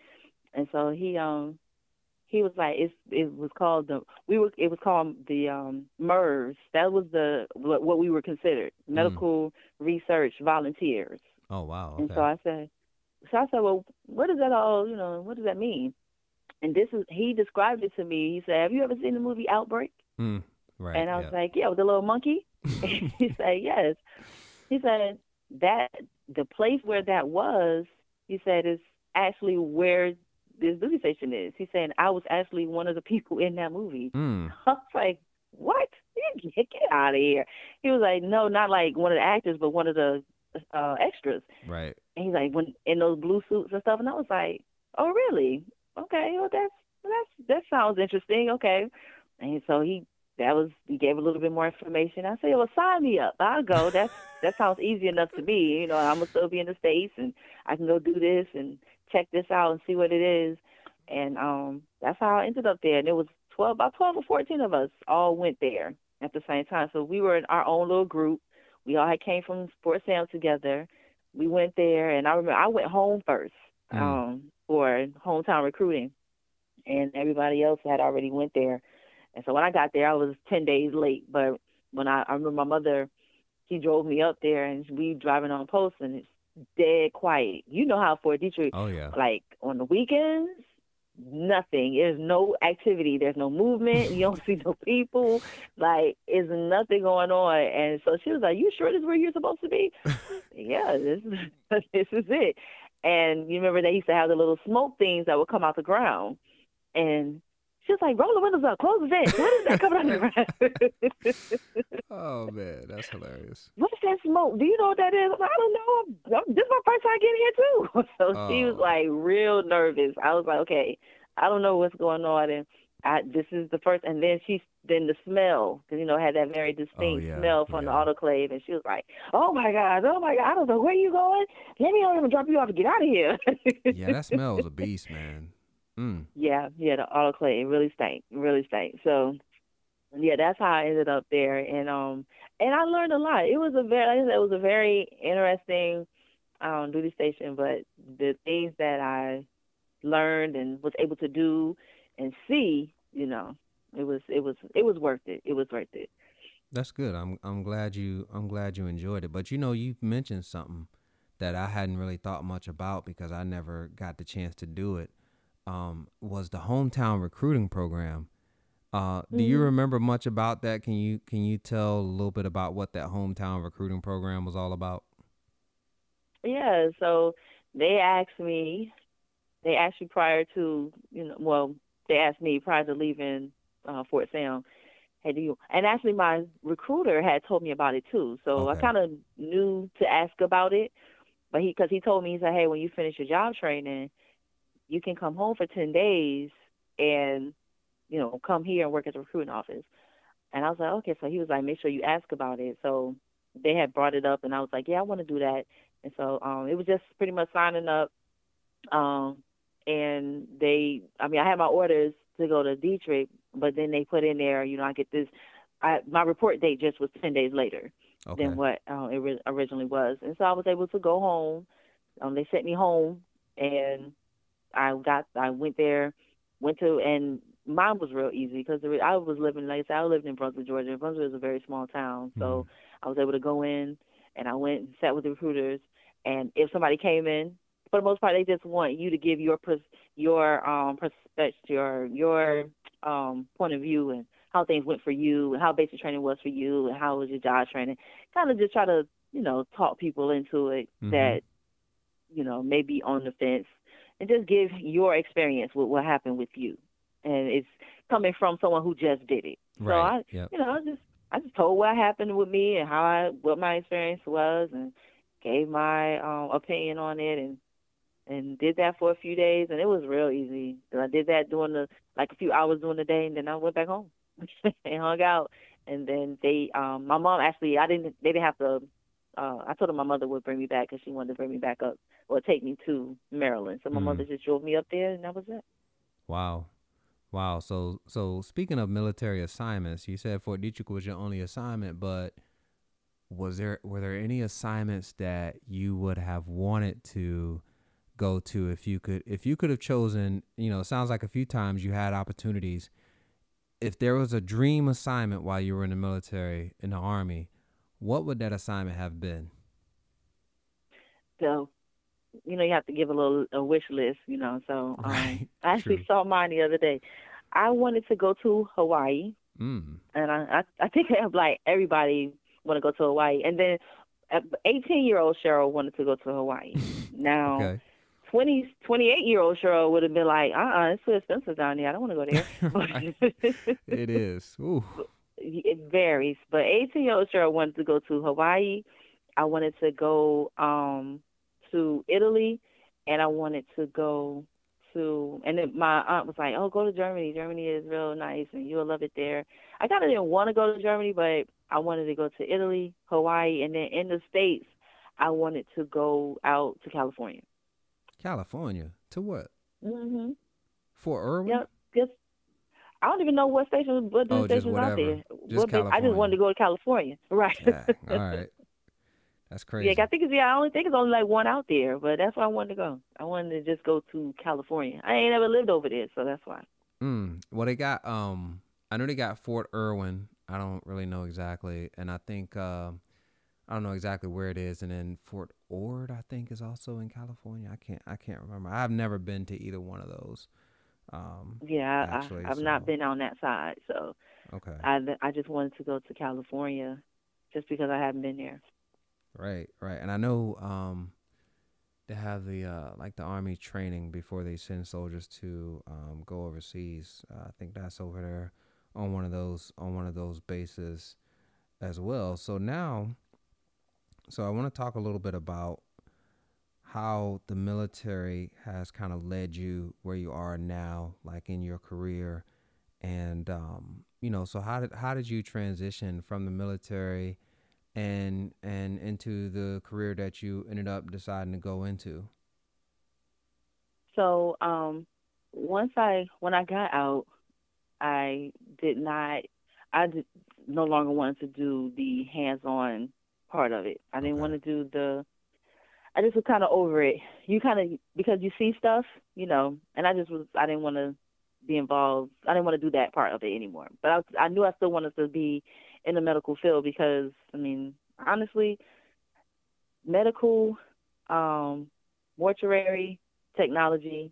And so he um he was like it's it was called the we were it was called the um MERS. That was the what, what we were considered medical research volunteers. oh wow And so I said, so I said, well, what does that all, you know, what does that mean? And this is, he described it to me. He said, have you ever seen the movie Outbreak? mm, right and I was yeah. like, yeah, with the little monkey. he said, yes. He said that the place where that was, he said, is actually where this duty station is. He's saying I was actually one of the people in that movie. mm, I was like, what? Get, get out of here. He was like, no, not like one of the actors, but one of the uh, extras. right And he's like, when in those blue suits and stuff, and I was like, oh really? Okay, well that's that's that sounds interesting. Okay, and so he that was he gave a little bit more information. I said, well, sign me up. I'll go. That's that sounds easy enough to me. You know, I'm gonna still be in the states, and I can go do this and check this out and see what it is. And um, that's how I ended up there. And it was twelve, about twelve or fourteen of us all went there at the same time. So we were in our own little group. We all had came from Fort Sam together. We went there, and I remember I went home first Mm. um, for hometown recruiting, and everybody else had already went there. And so when I got there, I was ten days late. But when I, I remember my mother, she drove me up there, and we driving on post, and it's dead quiet. You know how Fort Detrick, oh yeah like on the weekends, nothing. There's no activity. There's no movement. You don't see no people. Like, is nothing going on. And so she was like, "You sure this is where you're supposed to be?" yeah, this is this is it. And you remember they used to have the little smoke things that would come out the ground, and She was like, roll the windows up, close the vent. What is that coming out of Oh man, that's hilarious. What's that smoke? Do you know what that is? I'm like, I don't know. I'm, this is my first time getting here too. So oh. she was oh. like real nervous. I was like, okay, I don't know what's going on, and I, this is the first. And then she, then the smell, because you know, had that very oh, distinct oh, yeah, smell from yeah. the autoclave, and she was like, "Oh my god, oh my god, I don't know where you going. Let me know. I'm gonna drop you off and get out of here." yeah, that smells a beast, man. Mm. Yeah, yeah, the autoclave it really stank, really stank. So, yeah, that's how I ended up there, and um, and I learned a lot. It was a very, like I said, it was a very interesting um duty station, but the things that I learned and was able to do and see, you know, it was it was it was worth it. It was worth it. That's good. I'm I'm glad you I'm glad you enjoyed it. But you know, you mentioned something that I hadn't really thought much about because I never got the chance to do it um, was the hometown recruiting program. Uh, mm-hmm. Do you mm-hmm. remember much about that? Can you can you tell a little bit about what that hometown recruiting program was all about? Yeah, so they asked me, they asked me prior to you know, well, they asked me prior to leaving uh, Fort Sam, hey, do you? And actually, my recruiter had told me about it too, so okay. I kind of knew to ask about it. But he, because he told me, he said, hey, when you finish your job training, you can come home for 10 days and, you know, come here and work at the recruiting office. And I was like, okay. So he was like, make sure you ask about it. So they had brought it up and I was like, yeah, I want to do that. And so um, it was just pretty much signing up. Um, and they, I mean, I had my orders to go to Detrick, but then they put in there, you know, I get this, I, my report date just was 10 days later okay. than what uh, it re- originally was. And so I was able to go home. Um, they sent me home and I got I went there, went to and mine was real easy because I was living like I said, I lived in Brunswick, Georgia. Brunswick is a very small town, so mm-hmm. I was able to go in and I went and sat with the recruiters. And if somebody came in, for the most part, they just want you to give your pers- your um perspective, your your um point of view and how things went for you and how basic training was for you and how was your job training. Kind of just try to you know talk people into it mm-hmm. that you know maybe on the fence and just give your experience with what happened with you. And it's coming from someone who just did it. Right. So I, yep. you know, I just I just told what happened with me and how I what my experience was and gave my um, opinion on it and and did that for a few days and it was real easy. And I did that during the like a few hours during the day and then I went back home and hung out and then they um my mom actually I didn't they didn't have to uh, I told her my mother would bring me back because she wanted to bring me back up or take me to Maryland. So my mm. mother just drove me up there, and that was it. Wow, wow. So so speaking of military assignments, you said Fort Detrick was your only assignment, but was there were there any assignments that you would have wanted to go to if you could if you could have chosen? You know, it sounds like a few times you had opportunities. If there was a dream assignment while you were in the military in the army what would that assignment have been? So, you know, you have to give a little a wish list, you know. So, um, right. I actually True. saw mine the other day. I wanted to go to Hawaii, mm. and I, I I think I have like everybody want to go to Hawaii, and then 18 year old Cheryl wanted to go to Hawaii. Now, okay. 20, 28 year old Cheryl would have been like, uh uh-uh, uh, it's too expensive down there. I don't want to go there. it is. Ooh it varies, but 18 year old I wanted to go to Hawaii. I wanted to go um to Italy, and I wanted to go to. And then my aunt was like, "Oh, go to Germany. Germany is real nice, and you'll love it there." I kind of didn't want to go to Germany, but I wanted to go to Italy, Hawaii, and then in the states, I wanted to go out to California. California to what? Mhm. Fort Irwin. Yep. Just I don't even know what station, what oh, stations out there. Just what, I just wanted to go to California, right? Yeah. All right, that's crazy. Yeah, I think it's yeah. I only think it's only like one out there, but that's why I wanted to go. I wanted to just go to California. I ain't ever lived over there, so that's why. Mm. Well, they got um, I know they got Fort Irwin. I don't really know exactly, and I think uh, I don't know exactly where it is, and then Fort Ord, I think, is also in California. I can't I can't remember. I've never been to either one of those. Um, yeah, actually, I, have so. not been on that side, so okay. I I just wanted to go to California, just because I haven't been there. Right, right, and I know um, they have the uh, like the army training before they send soldiers to um, go overseas. Uh, I think that's over there on one of those on one of those bases as well. So now, so I want to talk a little bit about how the military has kind of led you where you are now, like in your career, and um, you know, so how did how did you transition from the military? and and into the career that you ended up deciding to go into? So, um, once I when I got out, I did not. I did, no longer wanted to do the hands-on part of it. I didn't okay. want to do the. I just was kind of over it. You kind of because you see stuff, you know, and I just was. I didn't want to be involved. I didn't want to do that part of it anymore. But I, I knew I still wanted to be in the medical field because I mean, honestly, medical, um, mortuary, technology,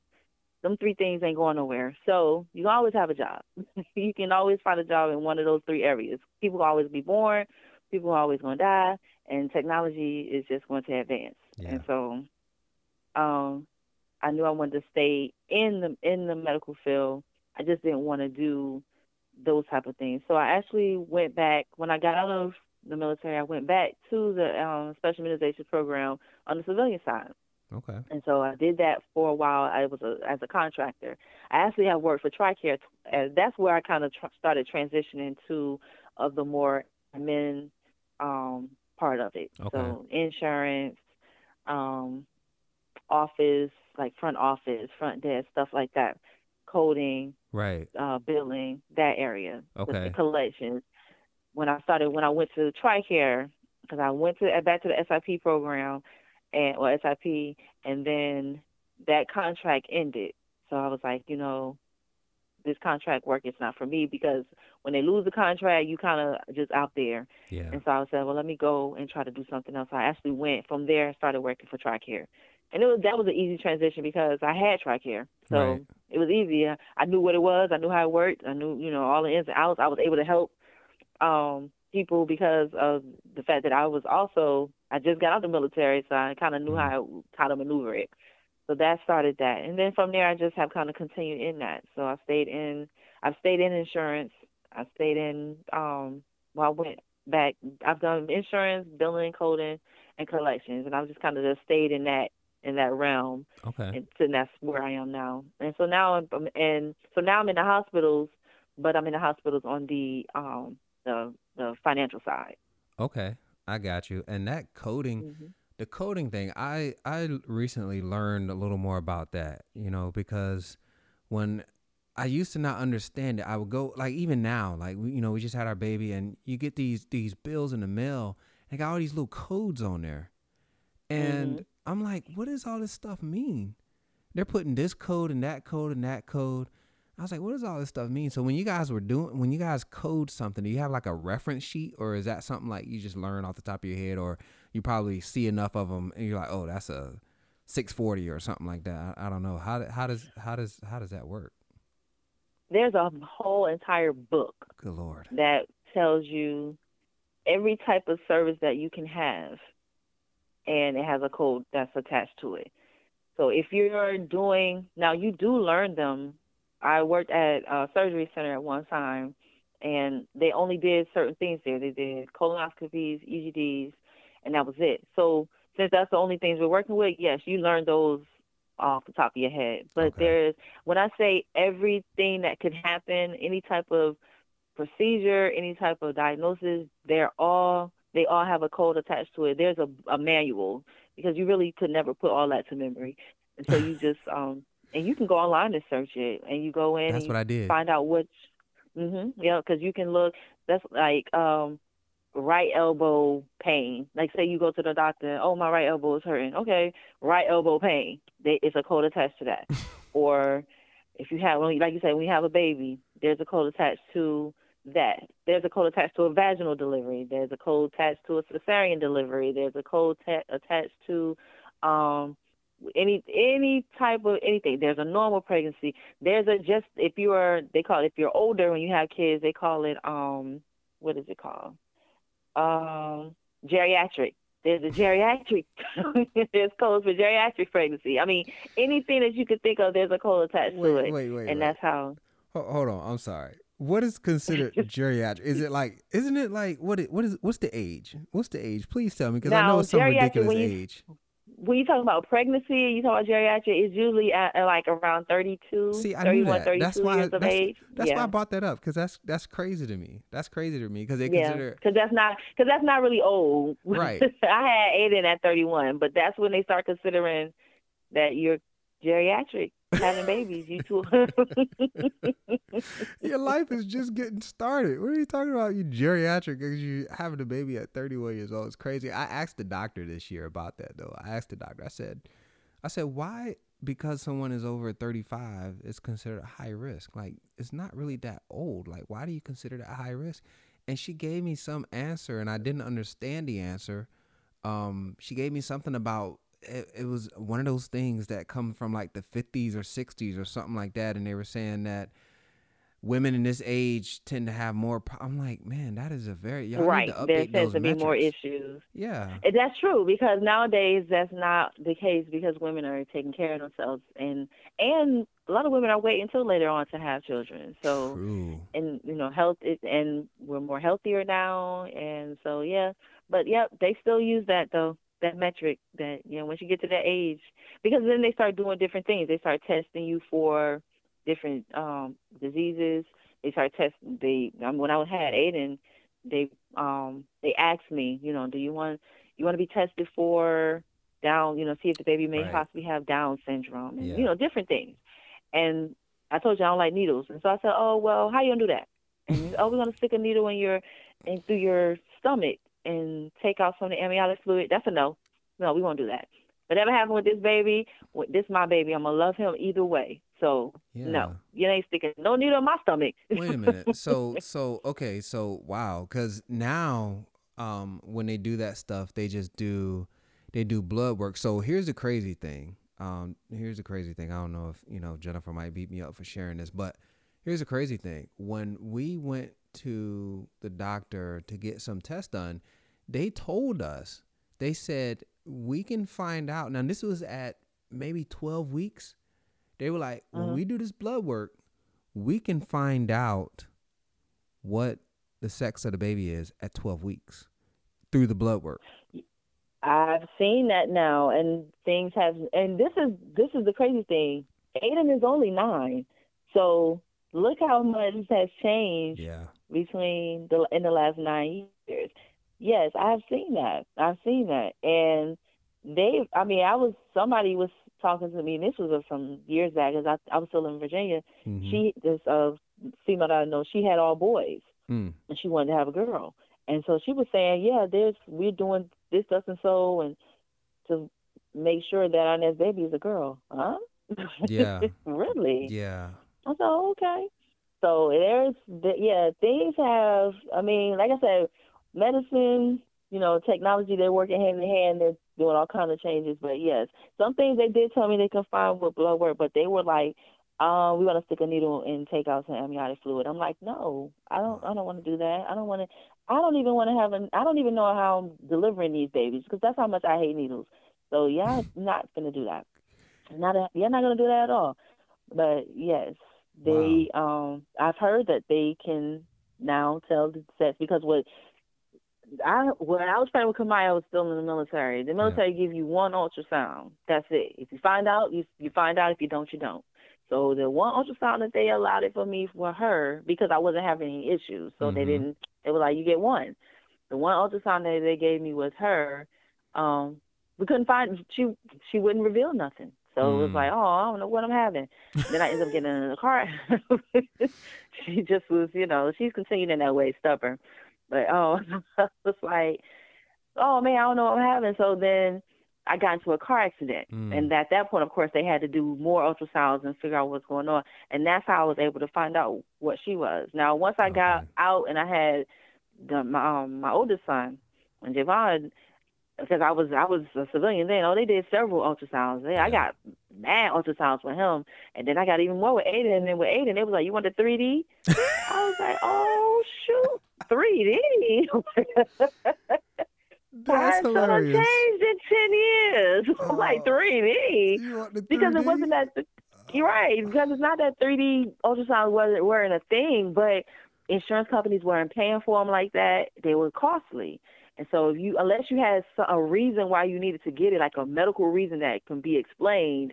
them three things ain't going nowhere. So you always have a job. you can always find a job in one of those three areas. People always be born, people are always to die, and technology is just going to advance. Yeah. And so, um, I knew I wanted to stay in the in the medical field. I just didn't want to do those type of things. So I actually went back when I got out of the military. I went back to the um, special immunization program on the civilian side. Okay. And so I did that for a while. I was a, as a contractor. I actually have worked for TRICARE, and that's where I kind of tr- started transitioning to of the more admin um, part of it. Okay. So insurance, um, office, like front office, front desk, stuff like that coding, right, uh, billing, that area, okay, the collections. When I started, when I went to TRICARE, because I went to back to the SIP program, and or SIP, and then that contract ended. So I was like, you know, this contract work is not for me because when they lose the contract, you kind of just out there. Yeah. And so I said, well, let me go and try to do something else. I actually went from there and started working for TRICARE and it was that was an easy transition because I had TRICARE, so right. it was easy. I knew what it was. I knew how it worked. I knew you know all the ins and outs. I was able to help um, people because of the fact that I was also I just got out of the military, so I kind of knew mm-hmm. how how to maneuver it. So that started that, and then from there I just have kind of continued in that. So I stayed in I've stayed in insurance. I stayed in um well I went back I've done insurance, billing, coding, and collections, and I've just kind of just stayed in that in that realm. Okay. And, so that's where I am now. And so now I'm and so now I'm in the hospitals, but I'm in the hospitals on the um the the financial side. Okay, I got you. And that coding, mm-hmm. The coding thing, I I recently learned a little more about that. You know, because when I used to not understand it, I would go like even now, like we, you know, we just had our baby, and you get these these bills in the mail, and got all these little codes on there, and mm-hmm. I'm like, what does all this stuff mean? They're putting this code and that code and that code. I was like, what does all this stuff mean? So when you guys were doing, when you guys code something, do you have like a reference sheet, or is that something like you just learn off the top of your head, or you probably see enough of them and you're like, oh, that's a 640 or something like that. I, I don't know. How how does how does how does that work? There's a whole entire book. Good lord. That tells you every type of service that you can have and it has a code that's attached to it. So if you're doing now, you do learn them. I worked at a surgery center at one time, and they only did certain things there. They did colonoscopies, EGDs, and that was it. So since that's the only things we're working with, yes, you learn those off the top of your head. But okay. there's when I say everything that could happen, any type of procedure, any type of diagnosis, they're all they all have a code attached to it. There's a, a manual because you really could never put all that to memory. And so you just um and you can go online and search it and you go in That's and what I did. find out which mhm yeah cuz you can look that's like um right elbow pain. Like say you go to the doctor, oh my right elbow is hurting. Okay, right elbow pain. They, it's a code attached to that. or if you have like you said when you have a baby, there's a code attached to that. There's a code attached to a vaginal delivery. There's a code attached to a cesarean delivery. There's a code ta- attached to um, any any type of anything. There's a normal pregnancy. There's a just if you are they call it if you're older when you have kids they call it um what is it called um geriatric. there's a geriatric. there's codes for geriatric pregnancy. I mean, anything that you could think of, there's a code attached wait, to it, wait, wait, and that's how. Hold on, I'm sorry. What is considered geriatric? Is it like? Isn't it like what? It, what is? What's the age? What's the age? Please tell me, because I know it's some ridiculous you- age. When you talk about pregnancy, you talk about geriatric, it's usually at, at like around 32, See, I knew 31, that. 32 That's why. years of That's, age. that's yeah. why I brought that up because that's that's crazy to me. That's crazy to me because they Yeah, consider because that's not because that's not really old. Right. I had Aiden at 31, but that's when they start considering that you're geriatric, having babies. You too. your life is just getting started. What are you talking about? You geriatric because you having a baby at 31 years old. It's crazy. I asked the doctor this year about that though. I asked the doctor. I said, I said, why? Because someone is over 35 is considered a high risk. Like it's not really that old. Like why do you consider that high risk? And she gave me some answer, and I didn't understand the answer. Um, she gave me something about it, it was one of those things that come from like the 50s or 60s or something like that, and they were saying that women in this age tend to have more. Pro- I'm like, man, that is a very y'all right. Need to There tends to be more issues. Yeah, And that's true because nowadays that's not the case because women are taking care of themselves and and a lot of women are waiting until later on to have children. So true. and you know health is, and we're more healthier now and so yeah but yep they still use that though that metric that you know once you get to that age because then they start doing different things they start testing you for different um diseases they start testing they um, when i had aiden they um they asked me you know do you want you want to be tested for down you know see if the baby may Right. possibly have down syndrome and Yeah. you know different things and I told you I don't like needles, and so I said, "Oh well, how you gonna do that?" And oh, we're gonna stick a needle in your, in through your stomach and take out some of the amniotic fluid. That's a no. No, we won't do that. Whatever happened with this baby, with this my baby, I'm gonna love him either way. So Yeah. no, you ain't sticking no needle in my stomach. Wait a minute. So so okay. So wow. Because now, um, when they do that stuff, they just do, they do blood work. So here's the crazy thing. Um, here's the crazy thing. I don't know if you know Jennifer might beat me up for sharing this, but here's the crazy thing. When we went to the doctor to get some tests done, they told us. They said we can find out. Now this was at maybe 12 weeks. They were like, when Mhm. we do this blood work, we can find out what the sex of the baby is at 12 weeks through the blood work. I've seen that now, and things have, and this is this is the crazy thing. Aiden is only nine, so look how much has changed Yeah. Between the in the last nine years. Yes, I've seen that. I've seen that, and they. I mean, I was somebody was talking to me. And this was some years back, because I I was still in Virginia. Mhm. She this uh female that I know, she had all boys, Mm. and she wanted to have a girl, and so she was saying, yeah, there's we're doing this, this, and so, and to make sure that our next baby is a girl, huh? Yeah. really? Yeah. I said, oh, okay. So there's, yeah, things have, I mean, like I said, medicine, you know, technology, they're working hand in hand. They're doing all kinds of changes. But yes, some things they did tell me they can find with blood work, but they were like, um, we want to stick a needle and take out some amniotic fluid. I'm like, no, I don't, I don't want to do that. I don't want to, I don't even want to have an, I don't even know how I'm delivering these babies because that's how much I hate needles. So yeah, not gonna do that. Not, a, you're not gonna do that at all. But yes, they um I've heard that they can now tell the sex because what I when I was pregnant with Kamaya, I was still in the military. The military give you one ultrasound. That's it. If you find out, you you find out. If you don't, you don't. So the one ultrasound that they allowed it for me for her because I wasn't having any issues. So they Mhm. didn't. They were like, you get one. The one ultrasound that they gave me was her. Um, we couldn't find. She she wouldn't reveal nothing. So it was Mm. like, oh, I don't know what I'm having. then I ended up getting in the car. she just was, you know, she's continued in that way, stubborn. But oh, I was like, oh man, I don't know what I'm having. So then I got into a car accident, Mm. and at that point, of course, they had to do more ultrasounds and figure out what's going on, and that's how I was able to find out what she was. Now, once I got out and I had the, my um, my oldest son, and Javon, because I was I was a civilian then. Oh, they did several ultrasounds. They, I got mad ultrasounds with him, and then I got even more with Aiden. And then with Aiden, they was like, "You want the 3D?" I was like, "Oh shoot, 3D." That's Why hilarious. have changed in ten years? Oh. like 3D. You want the Because it wasn't that you're right, because it's not that 3D ultrasound wasn't weren't a thing, but insurance companies weren't paying for them like that. They were costly. And so if you unless you had a reason why you needed to get it, like a medical reason that can be explained,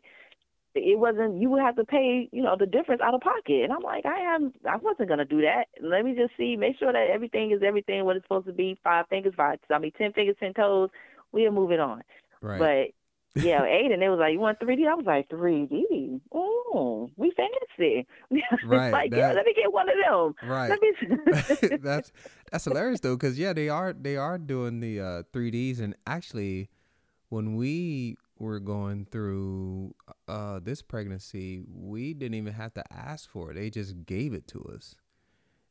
it wasn't you would have to pay, you know, the difference out of pocket. And I'm like, I am I wasn't gonna do that. Let me just see, make sure that everything is everything what it's supposed to be, five fingers, five I mean ten fingers, ten toes, we are moving on. Right. Yeah, Aiden, they was like, "You want 3D?" I was like, "3D? Oh, we fancy." Right, like, yeah, let me get one of them. right. Let me. that's that's hilarious though, because yeah, they are they are doing the uh, 3ds, and actually, when we were going through uh, this pregnancy, we didn't even have to ask for it; they just gave it to us.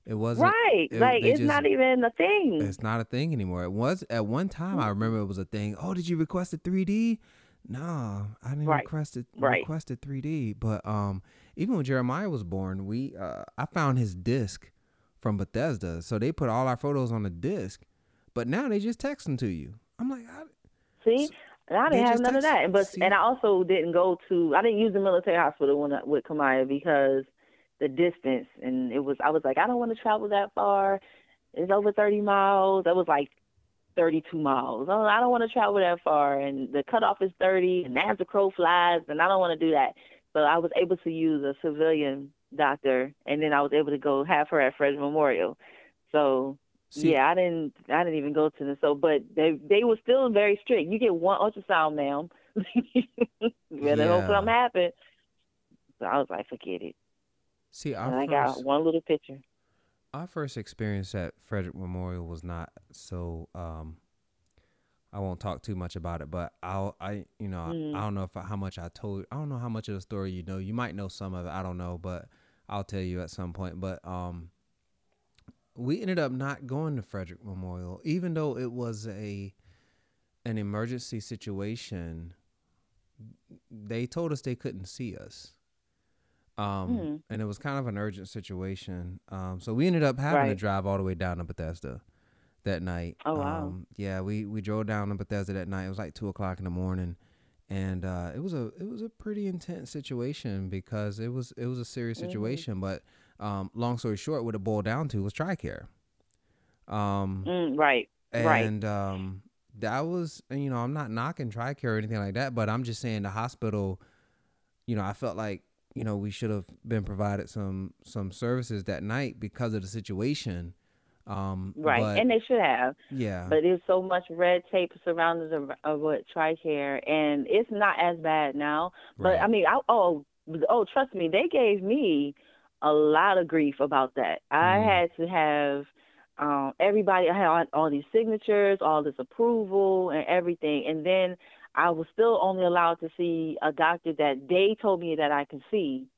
It wasn't. right, it- like it's not even a thing. It's not a thing anymore. It was at one time. I remember it was a thing. Oh, did you request a 3D? No, I didn't Right. request it. Right. Requested 3D. But um, even when Jeremiah was born, we uh, I found his disc from Bethesda. So they put all our photos on the disc. But now they just text them to you. I'm like, I, See, and I didn't have none of that. But see? and I also didn't go to. I didn't use the military hospital when I, with Kamaya because the distance, and it was. I was like, I don't want to travel that far. It's over 30 miles. That was like 32 miles. Oh, I don't want to travel that far, and the cutoff is 30, and as the crow flies, and I don't want to do that. So I was able to use a civilian doctor, and then I was able to go have her at Fred Memorial. So See- yeah, I didn't. I didn't even go to the So, but they they were still very strict. You get one ultrasound, ma'am. Better hope something happen. So I was like, forget it. see, And our I got one little picture. Our first experience at Frederick Memorial was not so. Um, I won't talk too much about it, but I'll. I you know Mm. I, I don't know if I, how much I told. I don't know how much of the story you know. You might know some of it. I don't know, but I'll tell you at some point. But um, we ended up not going to Frederick Memorial, even though it was a an emergency situation. They told us they couldn't see us. Um, Mhm. and it was kind of an urgent situation. Um, so we ended up having to drive all the way down to Bethesda that night. Oh, wow. Um, yeah, we we drove down to Bethesda that night. It was like two o'clock in the morning, and uh, it was a it was a pretty intense situation because it was it was a serious Mhm. situation. But um, long story short, what it boiled down to was TRICARE. Um, Mm, right. Right. and um, that was, you know, I'm not knocking TRICARE or anything like that, but I'm just saying the hospital, you know, I felt like, you know, we should have been provided some some services that night because of the situation. Um, Right. but, and they should have. yeah, But there's so much red tape surrounding the of what TRICARE, and it's not as bad now. But right. I mean, I, oh, oh, trust me, they gave me a lot of grief about that. I Mm. had to have um, everybody. I had all, all these signatures, all this approval, and everything, and then I was still only allowed to see a doctor that they told me that I could see.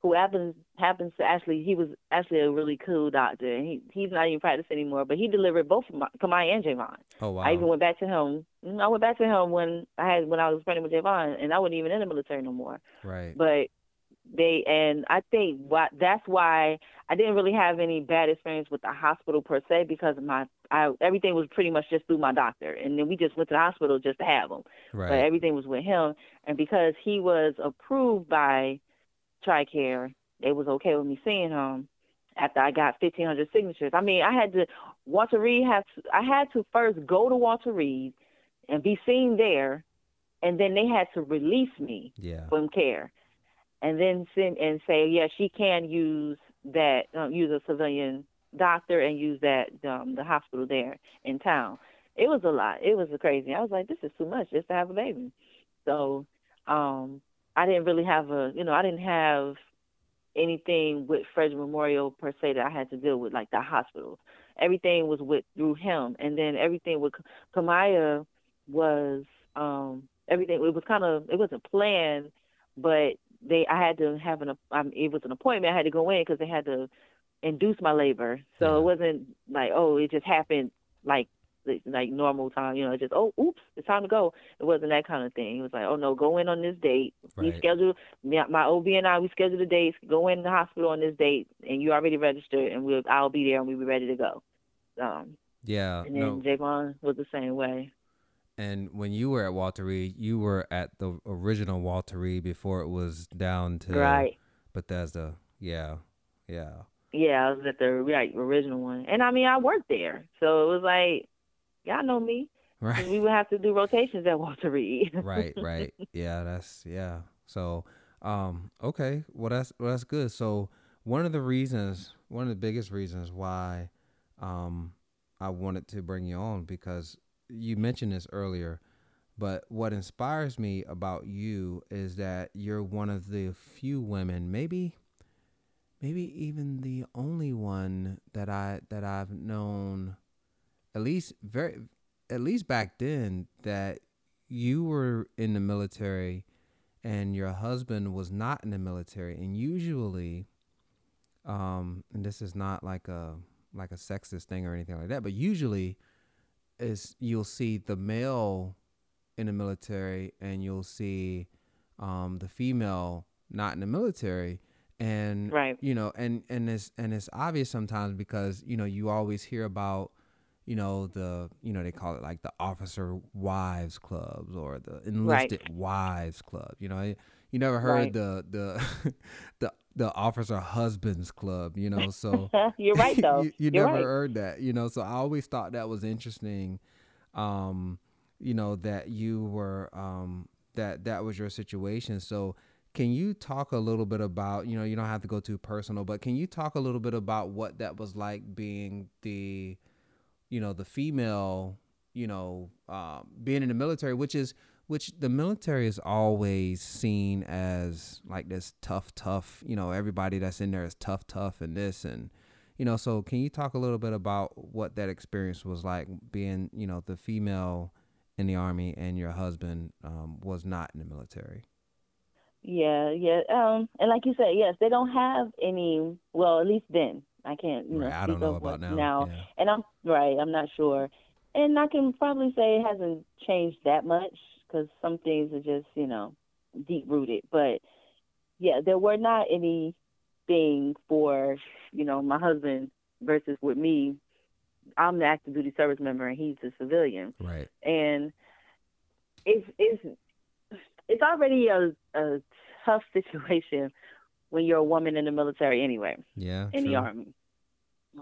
Who happens happens to actually he was actually a really cool doctor. And he he's not even practicing anymore, but he delivered both of my Kamai and Javon. oh wow, I even went back to him. Mm, I went back to him when I had when I was pregnant with Javon, and I wasn't even in the military no more. right, But they and I think what that's why I didn't really have any bad experience with the hospital per se because of my I everything was pretty much just through my doctor, and then we just went to the hospital just to have him. Right. But everything was with him, and because he was approved by TRICARE, it was okay with me seeing him after I got 1,500 signatures. I mean, I had to Walter Reed to, I had to first go to Walter Reed and be seen there, and then they had to release me yeah, from care, and then send and say, yeah, she can use that, um, use a civilian doctor and use that um, the hospital there in town. It was a lot. It was crazy. I was like, this is too much just to have a baby. So, um, I didn't really have a, you know, I didn't have anything with Frederick Memorial per se that I had to deal with, like the hospital. Everything was with through him, and then everything with Kamaya was um everything. It was kind of it wasn't planned, but they I had to have an um, it was an appointment. I had to go in because they had to induce my labor, so Yeah. it wasn't like oh it just happened like like normal time. You know, just oh oops it's time to go. It wasn't that kind of thing. It was like oh no go in on this date. We Right. scheduled my my OB and I. We scheduled the dates. Go in the hospital on this date, and you already registered, and we'll I'll be there, and we'll be ready to go. Um, Yeah. And then no. Javon was the same way. And when you were at Walter Reed, you were at the original Walter Reed before it was down to Right. Bethesda. Yeah. Yeah. Yeah, I was at the right original one. And I mean I worked there. So it was like y'all know me. Right. We would have to do rotations at Walter Reed. right, right. Yeah, that's yeah. So, um, okay. Well, that's well, that's good. So, one of the reasons, one of the biggest reasons why, um, I wanted to bring you on because you mentioned this earlier, but what inspires me about you is that you're one of the few women, maybe, maybe even the only one that I that I've known, at least very, at least back then that you were in the military and your husband was not in the military. And usually um and this is not like a like a sexist thing or anything like that but usually is you'll see the male in the military and you'll see um the female not in the military and Right. you know and and it's and it's obvious sometimes because you know you always hear about you know the you know they call it like the officer wives clubs or the enlisted wives club you know you never heard Right. the the the the officer husbands club you know so You're right though. you, you never right. heard that you know so i always thought that was interesting um you know that you were um that that was your situation so can you talk a little bit about you know you don't have to go too personal but can you talk a little bit about what that was like being the you know the female you know um, being in the military which is which the military is always seen as like this tough tough you know everybody that's in there is tough tough and this and you know so can you talk a little bit about what that experience was like being you know the female in the army and your husband um, was not in the military Yeah, yeah. Um, and like you said, yes, they don't have any. Well, at least then, I can't. You know, right i don't know about what now, yeah. And I'm right. I'm not sure, and I can probably say it hasn't changed that much because some things are just you know deep rooted. But yeah, there were not any thing for you know my husband versus with me. I'm the active duty service member and he's a civilian right and it's it's it's already a a tough situation when you're a woman in the military anyway, yeah in the army,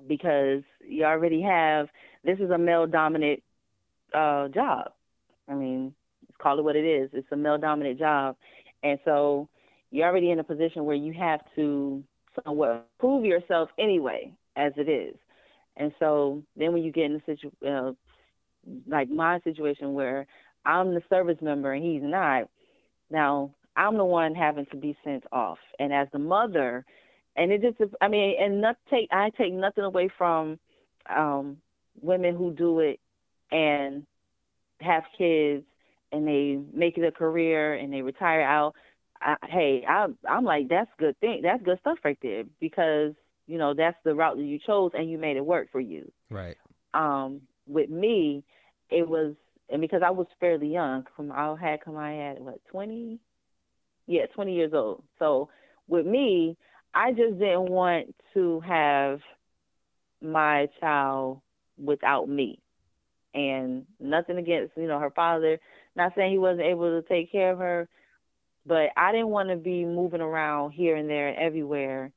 because you already have this is a male dominant uh, job. I mean, let's call it what it is. It's a male dominant job, and so you're already in a position where you have to somewhat prove yourself anyway, as it is. And so then when you get in a situ uh, like my situation where I'm the service member and he's not, now I'm the one having to be sent off. And as the mother, and it just, I mean, and not take, I take nothing away from um, women who do it and have kids and they make it a career and they retire out. I, hey, I, I'm like, that's good thing. That's good stuff right there because, you know, that's the route that you chose and you made it work for you right um with me it was and because I was fairly young from I had come I had what twenty yeah twenty years old. So with me I just didn't want to have my child without me. And nothing against you know her father. Not saying he wasn't able to take care of her but I didn't want to be moving around here and there and everywhere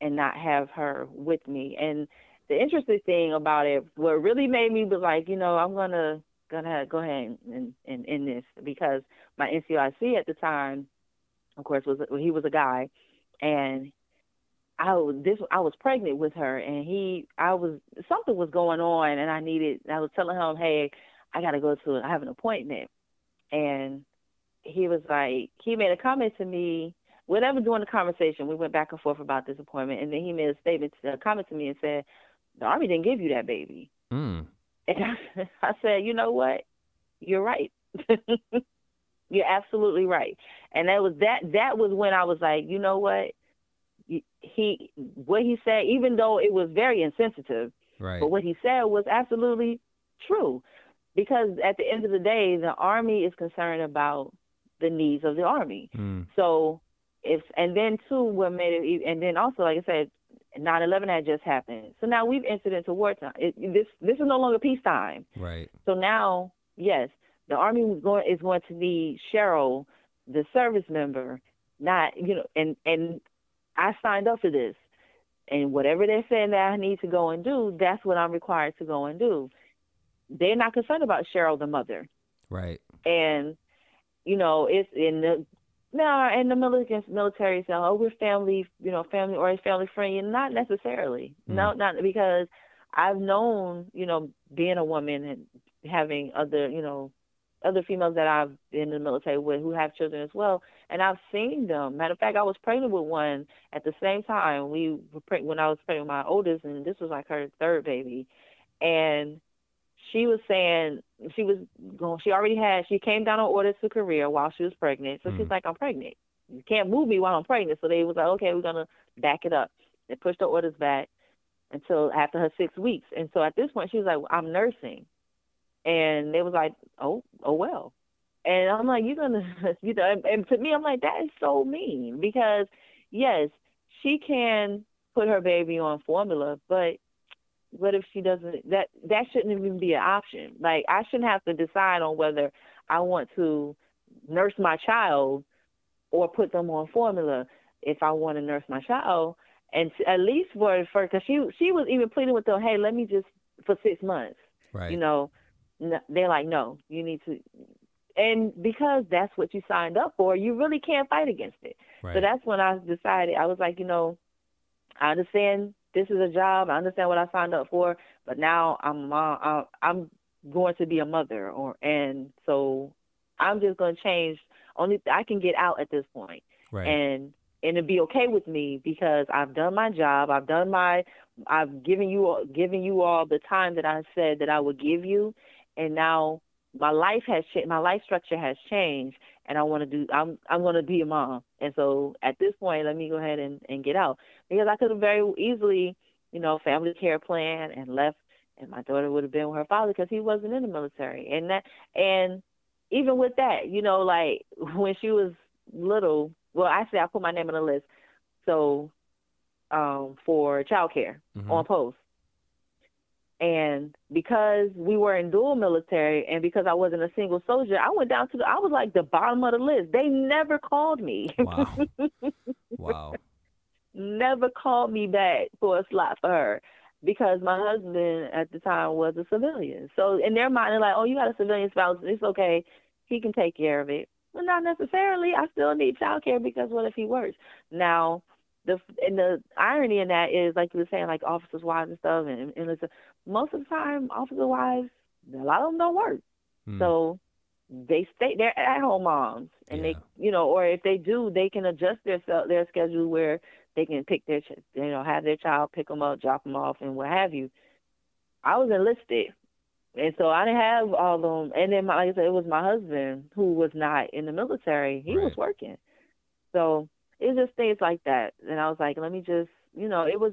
and not have her with me. And the interesting thing about it, what really made me be like, you know, I'm gonna gonna go ahead and and end this because my NCOIC at the time, of course, was he was a guy, and I was this I was pregnant with her, and he I was something was going on, and I needed I was telling him, hey, I gotta go to I have an appointment, and he was like he made a comment to me. Whatever during the conversation, we went back and forth about this appointment, and then he made a statement, a comment to me, and said, the army didn't give you that baby. mm. And I, I said, you know what? You're right. You're absolutely right. And that was that. That was when I was like, you know what? He what he said, even though it was very insensitive, right but what he said was absolutely true. Because at the end of the day, the army is concerned about the needs of the army. mm. So if and then too, what made it, and then also, like I said, 9/11 had just happened. So now we've entered into wartime. It, this this is no longer peacetime. Right. So now, yes, the army was going is going to need Cheryl, the service member, not you know, and and I signed up for this, and whatever they're saying that I need to go and do, that's what I'm required to go and do. They're not concerned about Cheryl, the mother. Right. And you know, it's in the now in the military military say, oh, we're family, you know, family or a family friendly. Not necessarily. Mm. No, not because I've known, you know, being a woman and having other, you know, other females that I've been in the military with who have children as well, and I've seen them. Matter of fact, I was pregnant with one at the same time. We were pregnant when I was pregnant with my oldest, and this was like her third baby, and she was saying she was going. She already had. She came down on orders to Korea while she was pregnant. So mm. she's like, "I'm pregnant. You can't move me while I'm pregnant." So they was like, "Okay, we're gonna back it up." They pushed the orders back until after her six weeks. And so at this point, she was like, "I'm nursing," and they was like, "Oh, oh well." And I'm like, "You're gonna," you know. And, and to me, I'm like, "That is so mean," because yes, she can put her baby on formula, but what if she doesn't that that shouldn't even be an option like i shouldn't have to decide on whether i want to nurse my child or put them on formula if i want to nurse my child and at least for for because she she was even pleading with them hey let me just for six months right you know they're like no you need to and because that's what you signed up for you really can't fight against it right. so that's when i decided i was like you know i understand this is a job. I understand what I signed up for, but now I'm uh, I'm going to be a mother, or and so I'm just going to change. Only I can get out at this point, right. and and it be okay with me because I've done my job. I've done my. I've given you given you all the time that I said that I would give you, and now my life has changed. My life structure has changed, and I want to do. I'm I'm going to be a mom, and so at this point, let me go ahead and and get out because I could have very easily, you know, family care plan and left, and my daughter would have been with her father because he wasn't in the military, and that and even with that, you know, like when she was little. Well, actually, I put my name on the list, so um, for childcare mm-hmm. on post. And because we were in dual military and because I wasn't a single soldier, I went down to the, I was like the bottom of the list. They never called me. Wow. wow. Never called me back for a slot for her because my husband at the time was a civilian. So in their mind, they're like, oh, you got a civilian spouse. It's okay. He can take care of it. Well, not necessarily. I still need child care because what if he works? Now, the and the irony in that is like you were saying, like officers' wives and stuff, and, and it's a, most of the time, officer wives, a lot of them don't work, hmm. so they stay. They're at home moms, and yeah. they, you know, or if they do, they can adjust their their schedule where they can pick their, you know, have their child pick them up, drop them off, and what have you. I was enlisted, and so I didn't have all of them. And then, my, like I said, it was my husband who was not in the military; he right. was working, so it's just things like that. And I was like, let me just, you know, it was,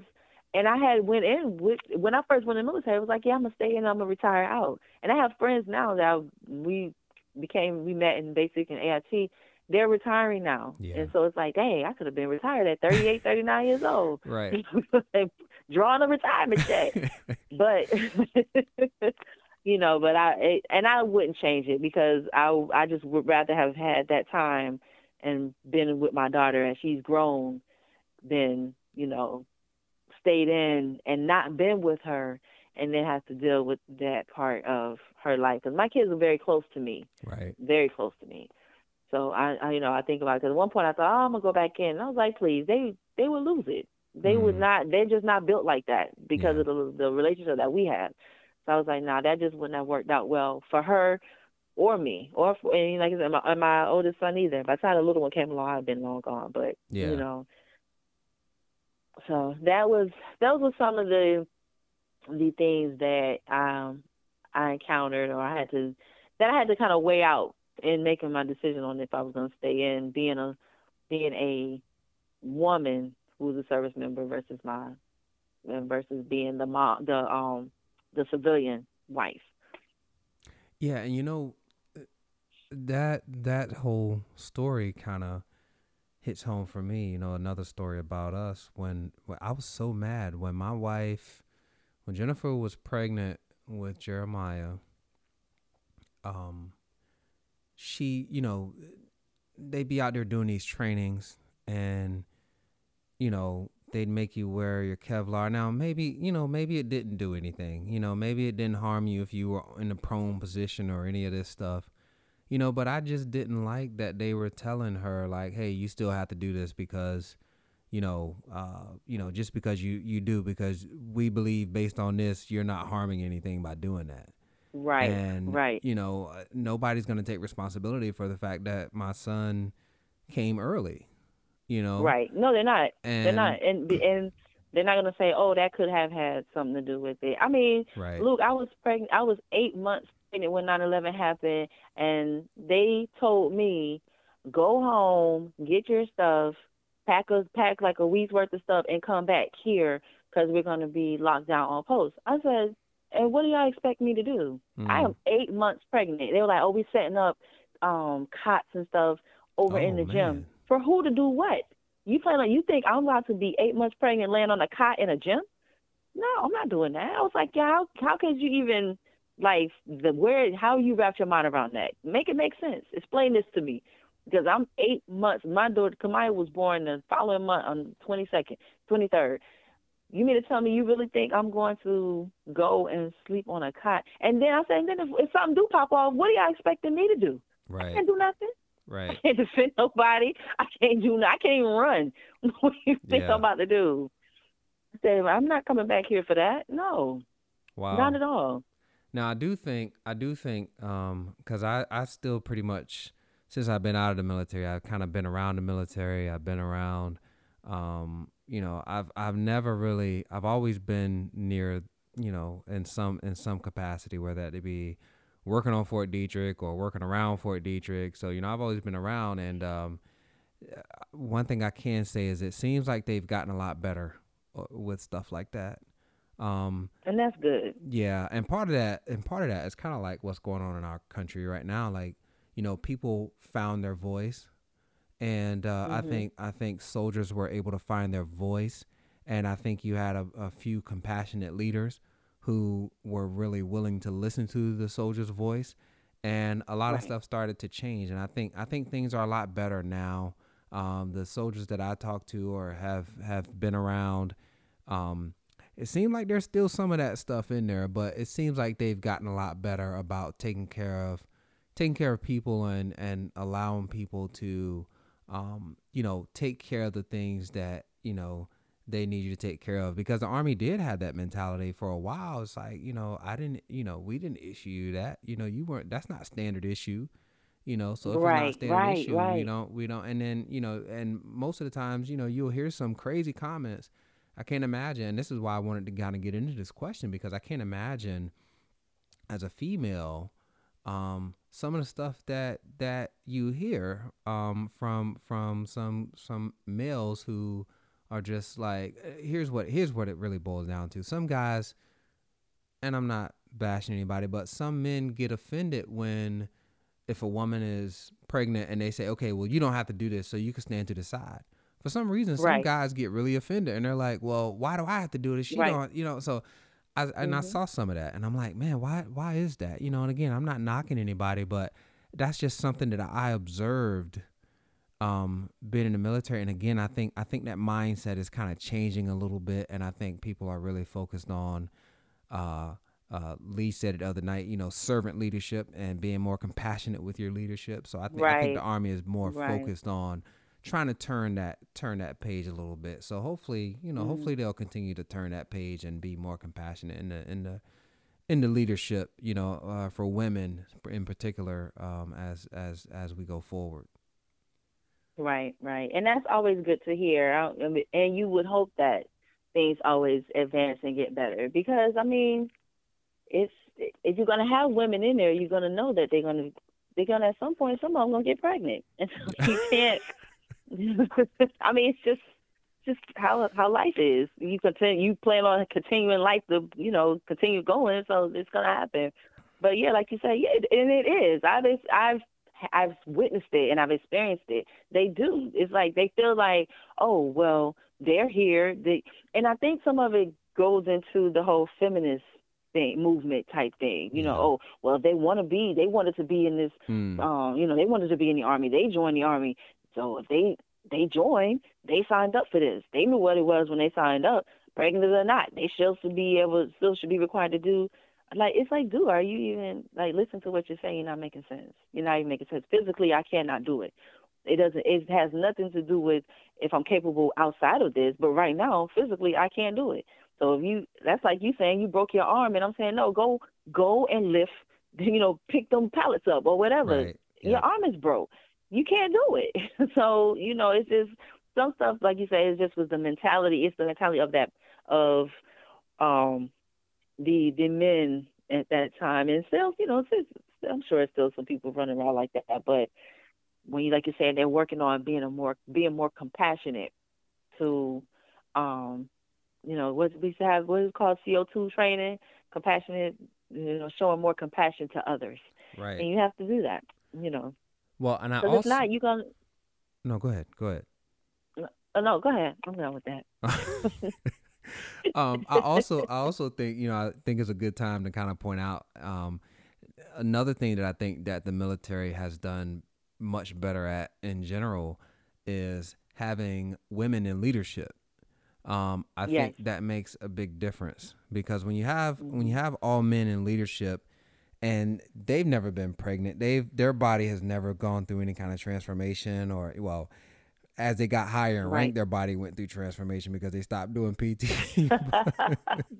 and I had went in with when I first went in the military. I was like, yeah, I'm gonna stay in. I'm gonna retire out. And I have friends now that we became, we met in basic and AIT. They're retiring now, yeah. and so it's like, dang, I could have been retired at 38, 39 years old, right? Drawing a retirement check, but you know, but I it, and I wouldn't change it because I I just would rather have had that time and been with my daughter and she's grown than you know stayed in and not been with her and then have to deal with that part of her life because my kids are very close to me right very close to me so i, I you know i think about it because at one point i thought oh i'm gonna go back in and i was like please they they would lose it they mm. would not they're just not built like that because yeah. of the the relationship that we have so i was like nah that just wouldn't have worked out well for her or me, or for, and like I said, my, my oldest son either. By the time the little one came along, I'd been long gone. But yeah. you know, so that was those were some of the the things that um I encountered, or I had to that I had to kind of weigh out in making my decision on if I was going to stay in being a being a woman who was a service member versus my versus being the mom the um the civilian wife. Yeah, and you know, that that whole story kind of hits home for me. You know, another story about us when, when I was so mad when my wife, when Jennifer was pregnant with Jeremiah. Um, she, you know, they'd be out there doing these trainings, and you know, they'd make you wear your Kevlar. Now, maybe, you know, maybe it didn't do anything. You know, maybe it didn't harm you if you were in a prone position or any of this stuff you know, but I just didn't like that they were telling her like, "Hey, you still have to do this because, you know, uh, you know, just because you you do because we believe based on this, you're not harming anything by doing that." Right. And right. you know, uh, nobody's going to take responsibility for the fact that my son came early. You know. Right. No, they're not. And, they're not. And and they're not going to say, "Oh, that could have had something to do with it." I mean, right. Luke, I was pregnant. I was eight months pregnant when 9/11 happened, and they told me, "Go home, get your stuff, pack us pack like a week's worth of stuff, and come back here because we're going to be locked down on post." I said, "And what do y'all expect me to do? Mm. I am eight months pregnant." They were like, "Oh, we setting up um cots and stuff over oh, in the man. gym for who to do what?" You plan on you think I'm about to be eight months pregnant laying on a cot in a gym? No, I'm not doing that. I was like, yeah, how how could you even like the where how you wrap your mind around that? Make it make sense. Explain this to me. Because I'm eight months my daughter Kamaya was born the following month on twenty second, twenty third. You mean to tell me you really think I'm going to go and sleep on a cot? And then I said, then if, if something do pop off, what are y'all expecting me to do? Right. I can't do nothing. Right. I can't defend nobody. I can't do. I can't even run. what do you think Yeah. I'm about to do? I said, I'm not coming back here for that. No, Wow. not at all. Now I do think I do think um cuz I I still pretty much since I've been out of the military I've kind of been around the military I've been around um you know I've I've never really I've always been near you know in some in some capacity whether that be working on Fort Detrick or working around Fort Detrick. So you know I've always been around and um one thing I can say is it seems like they've gotten a lot better uh, with stuff like that um And that's good. yeah, and part of that, and part of that is kind of like what's going on in our country right now. Like, you know, people found their voice, and uh, I Mhm. think I think soldiers were able to find their voice, and I think you had a, a few compassionate leaders who were really willing to listen to the soldiers' voice, and a lot of stuff started to change. And I think I think things are a lot better now. Um, the soldiers that I talk to or have have been around. Um, it seemed like there's still some of that stuff in there, but it seems like they've gotten a lot better about taking care of taking care of people and and allowing people to um you know take care of the things that you know they need you to take care of. Because the army did have that mentality for a while. It's like you know i didn't you know we didn't issue you that. You know you weren't that's not standard issue you know. So if it's not Right, standard right, issue we right. don't we don't and then you know and most of the times you know you'll hear some crazy comments I can't imagine. This is why I wanted to kind of get into this question because I can't imagine as a female um, some of the stuff that that you hear um, from from some some males who are just like uh, here's what here's what it really boils down to. Some guys, and I'm not bashing anybody, but some men get offended when if a woman is pregnant and they say, okay, well you don't have to do this, so you can stand to the side for some reason some Right. guys get really offended and they're like well why do i have to do this she Right. don't you know so I, and i Mhm. saw some of that and i'm like man why why is that you know and again i'm not knocking anybody but that's just something that i observed um being in the military and again i think i think that mindset is kind of changing a little bit and i think people are really focused on uh uh, Lee said it the other night, you know, servant leadership and being more compassionate with your leadership. So I think, I think the army is more Right. focused on trying to turn that turn that page a little bit. So hopefully, you know, Mhm. hopefully they'll continue to turn that page and be more compassionate in the in the in the leadership, you know, uh, for women in particular, um, as as as we go forward. Right, right, and that's always good to hear. I, I and you would hope that things always advance and get better because I mean, it's if you're gonna have women in there, you're gonna know that they're gonna they're gonna at some point some of them gonna get pregnant, and so you can't. I mean, it's just just how how life is. You continue you plan on continuing life to you know continue going, so it's gonna happen. But yeah, like you say, yeah, and it is. I've I've I've witnessed it and I've experienced it. They do. It's like they feel like, oh well, they're here. They and I think some of it goes into the whole feminist thing, movement type thing. You know, oh well, they want to be, they wanted to be in this. Mm. Um, you know, they wanted to be in the army. They joined the army. So if they they joined, they signed up for this. They knew what it was when they signed up, pregnant or not. They still should be able, still should be required to do like it's like, dude, are you even like listen to what you're saying? You're not making sense. You're not even making sense. Physically, I cannot do it. It doesn't. It has nothing to do with if I'm capable outside of this. But right now, physically, I can't do it. So if you, that's like you saying you broke your arm, and I'm saying no, go go and lift. You know, pick them pallets up or whatever. Right. Yeah. Your arm is broke. You can't do it. so you know, it's just some stuff like you say. It's just with the mentality. It's the mentality of that of um the the men at that time, and still, you know, it's, I'm sure it's still some people running around like that. But when you, like you're saying, they're working on being a more being more compassionate to, um, you know, what we have what is called CO2 training, compassionate, you know, showing more compassion to others. Right. And you have to do that, you know. Well, and I also. If not, you gonna. No, go ahead. Go ahead. No, no, go ahead. I'm done with that. um, I also I also think you know I think it's a good time to kind of point out um, another thing that I think that the military has done much better at in general is having women in leadership. Um, I yes. think that makes a big difference because when you have when you mm-hmm. have all men in leadership and they've never been pregnant, they've their body has never gone through any kind of transformation or well, as they got higher in right. rank, their body went through transformation because they stopped doing PT.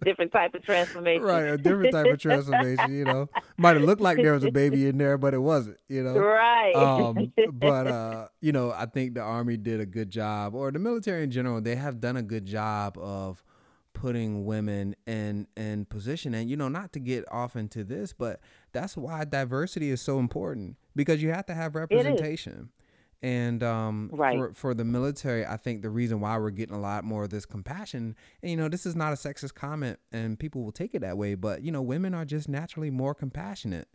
different type of transformation. Right, a different type of transformation. You know, might have looked like there was a baby in there, but it wasn't. You know, right. Um, but uh, you know, I think the army did a good job, or the military in general, they have done a good job of putting women in in position and you know not to get off into this but that's why diversity is so important because you have to have representation and um, right. for, for the military, I think the reason why we're getting a lot more of this compassion, and you know, this is not a sexist comment, and people will take it that way, but you know, women are just naturally more compassionate.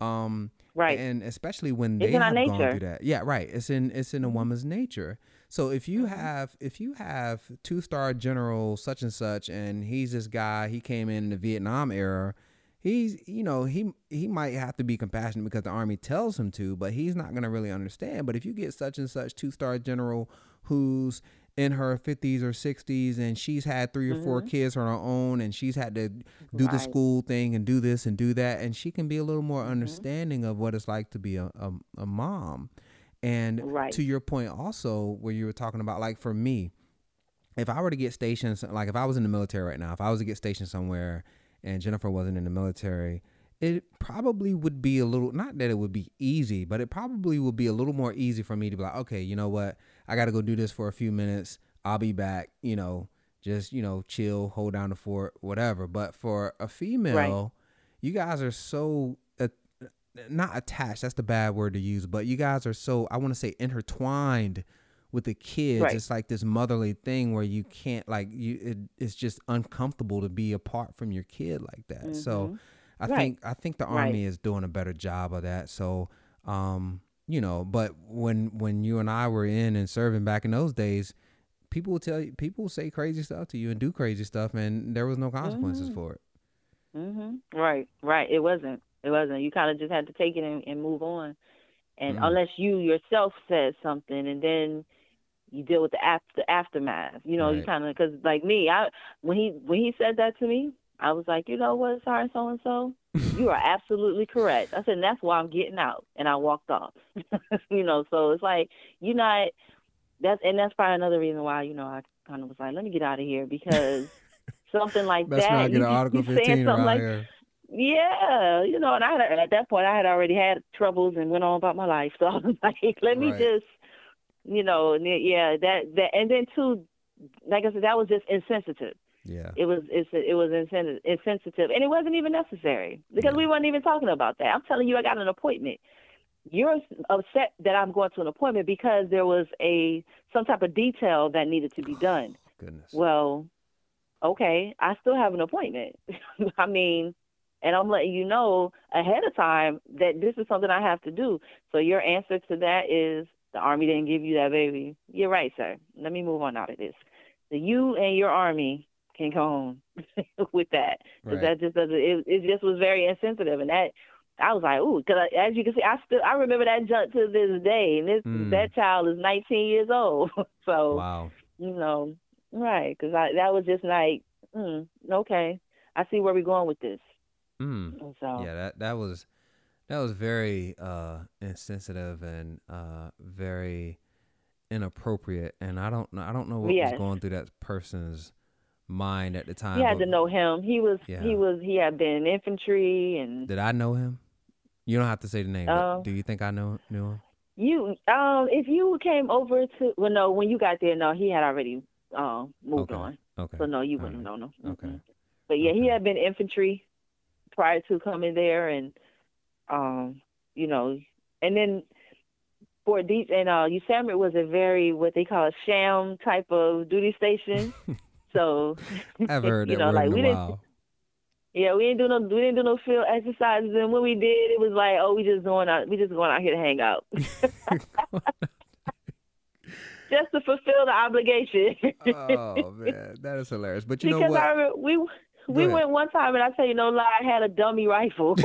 Um, right. And especially when they have gone through that. Yeah, right. It's in it's in a mm-hmm. woman's nature. So if you mm-hmm. have if you have two star general such and such, and he's this guy, he came in the Vietnam era he's you know he he might have to be compassionate because the army tells him to but he's not going to really understand but if you get such and such two star general who's in her 50s or 60s and she's had three or mm-hmm. four kids on her own and she's had to do right. the school thing and do this and do that and she can be a little more mm-hmm. understanding of what it's like to be a, a, a mom and right. to your point also where you were talking about like for me if i were to get stationed like if i was in the military right now if i was to get stationed somewhere and Jennifer wasn't in the military, it probably would be a little not that it would be easy, but it probably would be a little more easy for me to be like, okay, you know what? I got to go do this for a few minutes. I'll be back, you know, just, you know, chill, hold down the fort, whatever. But for a female, right. you guys are so not attached, that's the bad word to use, but you guys are so I want to say intertwined with the kids right. it's like this motherly thing where you can't like you it, it's just uncomfortable to be apart from your kid like that mm-hmm. so i right. think i think the army right. is doing a better job of that so um you know but when when you and i were in and serving back in those days people will tell you people will say crazy stuff to you and do crazy stuff and there was no consequences mm-hmm. for it mhm right right it wasn't it wasn't you kind of just had to take it and, and move on and mm-hmm. unless you yourself said something and then you deal with the after aftermath. You know, right. you kind of because like me, I when he when he said that to me, I was like, you know what, sorry, so and so, you are absolutely correct. I said, and that's why I'm getting out, and I walked off. you know, so it's like you're not. That's and that's probably another reason why you know I kind of was like, let me get out of here because something like that's that. you, Article you 15 something like, here. Yeah, you know, and I at that point I had already had troubles and went on about my life, so I was like, let me right. just you know, yeah, that that, and then too, like I said, that was just insensitive. Yeah, it was it's it was insensitive, and it wasn't even necessary because yeah. we weren't even talking about that. I'm telling you, I got an appointment. You're upset that I'm going to an appointment because there was a some type of detail that needed to be done. Goodness. Well, okay, I still have an appointment. I mean, and I'm letting you know ahead of time that this is something I have to do. So your answer to that is the army didn't give you that baby. You're right, sir. Let me move on out of this. So you and your army can go home with that. Right. That just doesn't. It, it just was very insensitive, and that I was like, ooh, because as you can see, I still I remember that jump to this day, and this mm. that child is 19 years old. so wow, you know, right? Because I that was just like, mm, okay, I see where we're going with this. Mm. So yeah, that that was that was very uh, insensitive and uh, very inappropriate, and I don't know I don't know what yes. was going through that person's mind at the time. You had to know him. He was yeah. he was he had been in infantry and. Did I know him? You don't have to say the name. Um, do you think I know knew him? You um if you came over to well no when you got there no he had already um moved okay. on. Okay. So no you wouldn't right. know no. Okay. But yeah okay. he had been infantry prior to coming there, and um, you know, and then for these and uh, USAMRIID was a very what they call a sham type of duty station. so I've heard you know, like we didn't. Yeah, we didn't do no we didn't do no field exercises, and when we did, it was like, oh, we just going out, we just going out here to hang out. just to fulfill the obligation. oh man, that is hilarious. But you because know what? I remember, we we went one time, and I tell you no lie, I had a dummy rifle.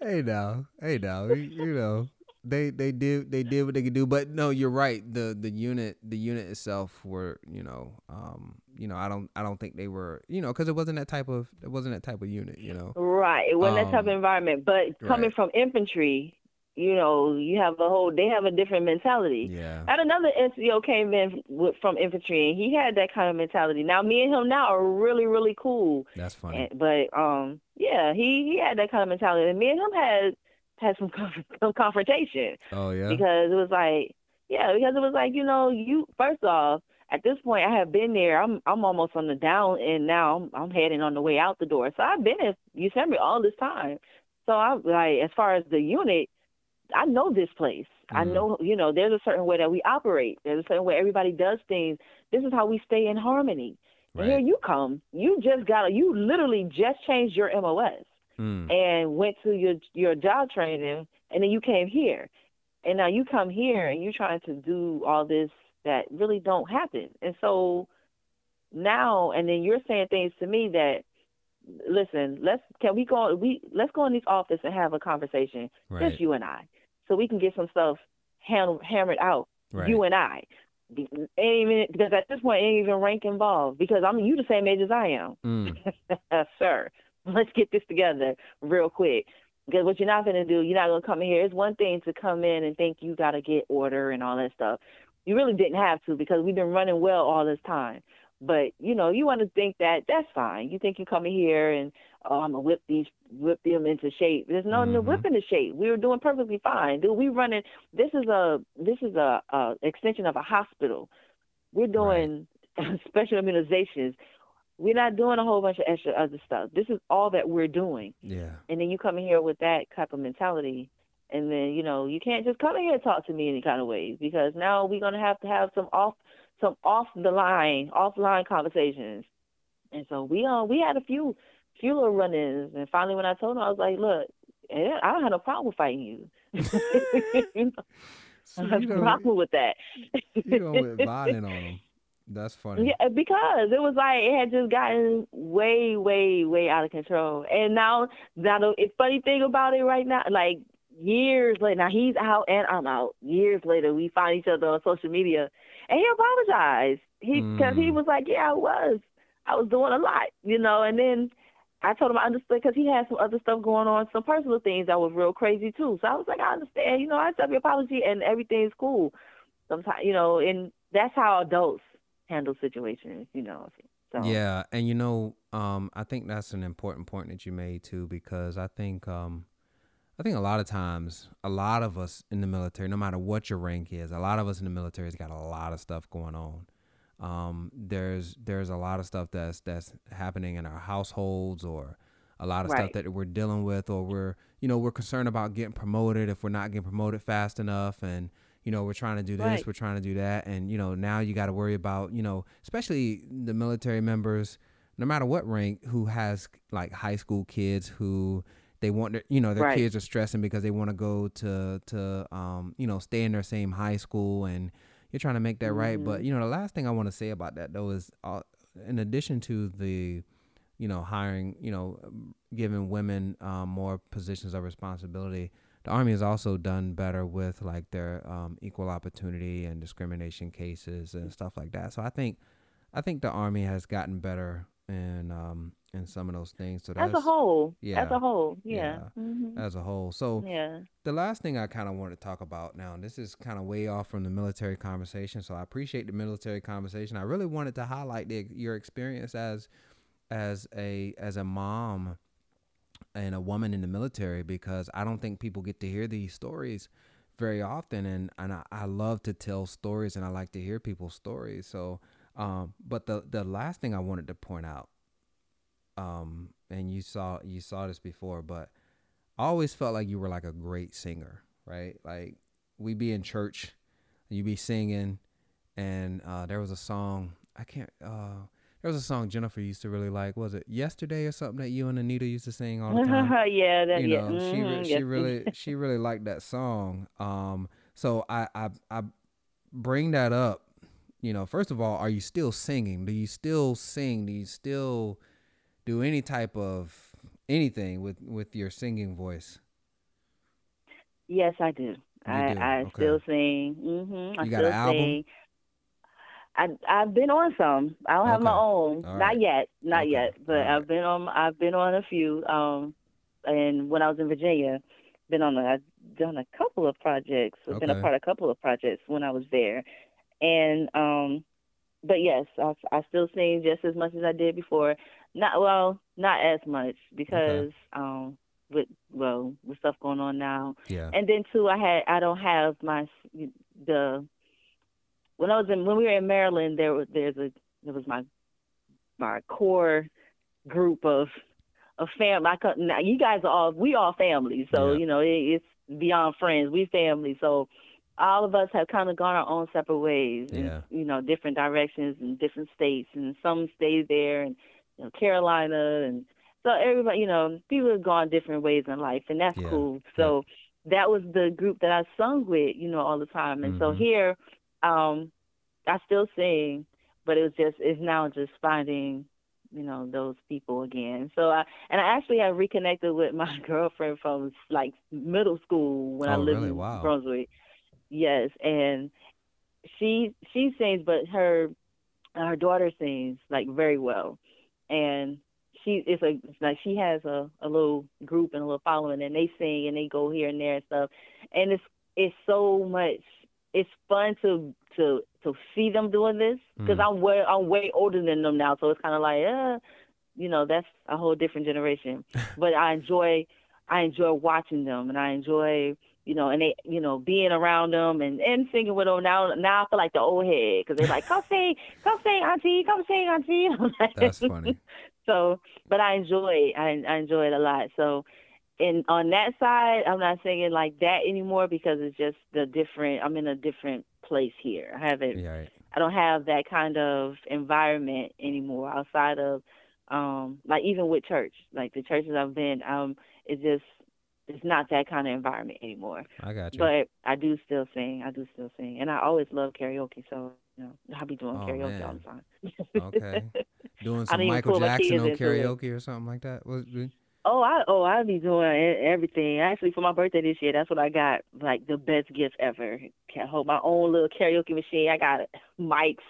hey now, hey now, you know they they did they did what they could do, but no, you're right. The the unit the unit itself were you know um you know I don't I don't think they were you know because it wasn't that type of it wasn't that type of unit you know right it wasn't um, that type of um, environment. But coming right. from infantry, you know, you have a whole, they have a different mentality. Yeah. And another NCO came in with, from infantry, and he had that kind of mentality. Now, me and him now are really, really cool. That's funny. And, but um, yeah, he he had that kind of mentality, and me and him had had some, some confrontation. Oh yeah. Because it was like, yeah, because it was like, you know, you first off, at this point, I have been there. I'm I'm almost on the down, and now I'm, I'm heading on the way out the door. So I've been at USAMRIID all this time. So I'm like, as far as the unit I know this place. Mm-hmm. I know, you know, there's a certain way that we operate. There's a certain way everybody does things. This is how we stay in harmony. Right. here you come. You just got, you literally just changed your MOS mm. and went to your your job training, and then you came here, and now you come here and you're trying to do all this that really don't happen. And so now, and then you're saying things to me that listen, let's can we go we let's go in this office and have a conversation, right. just you and I, so we can get some stuff handled, hammered out, right. you and I. Ain't even because at this point ain't even rank involved because I'm you the same age as I am, mm. sir. Let's get this together real quick. Because what you're not gonna do, you're not gonna come in here. It's one thing to come in and think you gotta get order and all that stuff. You really didn't have to because we've been running well all this time. But you know, you want to think that that's fine. You think you come in here and oh, I'm gonna whip these, whip them into shape. There's no, mm-hmm. no whip into shape. We were doing perfectly fine. Dude, we running. This is a, this is a, a extension of a hospital. We're doing right. special immunizations. We're not doing a whole bunch of extra other stuff. This is all that we're doing. Yeah. And then you come in here with that type of mentality, and then you know you can't just come in here and talk to me any kind of ways because now we're gonna have to have some off some off the line, offline conversations. And so we uh we had a few few little run ins and finally when I told him I was like, Look, I don't have no problem fighting you. so I have no problem with that. you know with violent on him. That's funny. Yeah, because it was like it had just gotten way, way, way out of control. And now, now the funny thing about it right now, like years later, now he's out and I'm out. Years later, we find each other on social media, and he apologized. He because mm. he was like, yeah, I was, I was doing a lot, you know. And then I told him I understood because he had some other stuff going on, some personal things that was real crazy too. So I was like, I understand, you know. I accept your apology, and everything's cool. Sometimes, you know, and that's how adults handle situations, you know. So. Yeah, and you know, um, I think that's an important point that you made too, because I think um, I think a lot of times, a lot of us in the military, no matter what your rank is, a lot of us in the military has got a lot of stuff going on. Um, there's there's a lot of stuff that's that's happening in our households, or a lot of right. stuff that we're dealing with, or we're you know we're concerned about getting promoted if we're not getting promoted fast enough, and you know we're trying to do this, right. we're trying to do that, and you know now you got to worry about you know especially the military members no matter what rank, who has like high school kids who they want, their, you know, their Right. kids are stressing because they want to go to to um, you know, stay in their same high school, and you're trying to make that right. But Mhm. you know, the last thing I want to say about that though is, uh, in addition to the, you know, hiring, you know, giving women um, more positions of responsibility. The army has also done better with like their um, equal opportunity and discrimination cases and stuff like that. So I think, I think the army has gotten better in um, and some of those things. So that's As a whole, yeah, as a whole, yeah. yeah. hmm as a whole. So Yeah. the last thing I kind of want to talk about now, and this is kind of way off from the military conversation, so I appreciate the military conversation. I really wanted to highlight the, your experience as as a as a mom and a woman in the military because I don't think people get to hear these stories very often, and and I, I love to tell stories and I like to hear people's stories. So, um, but the the last thing I wanted to point out, um, and you saw you saw this before, but I always felt like you were like a great singer, right? Like we be in church, you be singing, and uh, there was a song I can't. Uh, there was a song Jennifer used to really like. Was it yesterday or something that you and Anita used to sing all the time? yeah, that, you yeah. know, she re- mhm, she really she really liked that song. Um, so I I I bring that up. You know, first of all, are you still singing? Do you still sing? Do you still do any type of anything with with your singing voice? Yes, I do. I do? I Okay. still sing. Mm-hmm. I You got still an album? sing. I I've been on some. I don't have my own, not yet, not Okay. yet. But right. I've been on. I've been on a few. Um, and when I was in Virginia, been on. A, I've done a couple of projects. I've been a part of a couple of projects when I was there, and um, but yes, I I still sing just as much as I did before. Not well, not as much because um, with well with stuff going on now. Yeah. And then too, I had I don't have my the when I was in when we were in Maryland, there was there's a there was my my core group of of family. I could, now you guys are all we all family, so Yeah. you know it, it's beyond friends. We family, so all of us have kind of gone our own separate ways, Yeah. and you know different directions and different states, and some stayed there, and you know Carolina, and so everybody, you know, people have gone different ways in life, and that's Yeah. cool. So that was the group that I sung with, you know, all the time. And so Mhm. here, um, I still sing, but it was just it's now just finding, you know, those people again. So I and I actually have reconnected with my girlfriend from like middle school when I Oh, lived really? in Wow. Brunswick. Yes, and she she sings, but her her daughter sings like very well, and she it's a it's like she has a a little group and a little following, and they sing and they go here and there and stuff, and it's it's so much. It's fun to to to see them doing this because Mm. I'm way I'm way older than them now, so it's kind of like uh, you know, that's a whole different generation. but I enjoy I enjoy watching them, and I enjoy you know, and they, you know, being around them and, and singing with them. Now, now I feel like the old head because they're like, come sing, come sing, auntie, come sing, auntie. Like- That's funny. so, but I enjoy it. I, I enjoy it a lot. So, and on that side, I'm not singing like that anymore because it's just the different. I'm in a different place here. I haven't. Yeah. Right. I don't have that kind of environment anymore outside of, um, like even with church, like the churches I've been, um, it's just it's not that kind of environment anymore. I got you. But I do still sing. I do still sing, and I always love karaoke. So you know, I'll be doing Oh, karaoke man. all the time. okay. Doing I some Michael Jackson on karaoke or something like that. Oh, I oh I be doing everything. Actually, for my birthday this year, that's what I got. Like the best gift ever. Can hold my own little karaoke machine. I got mics,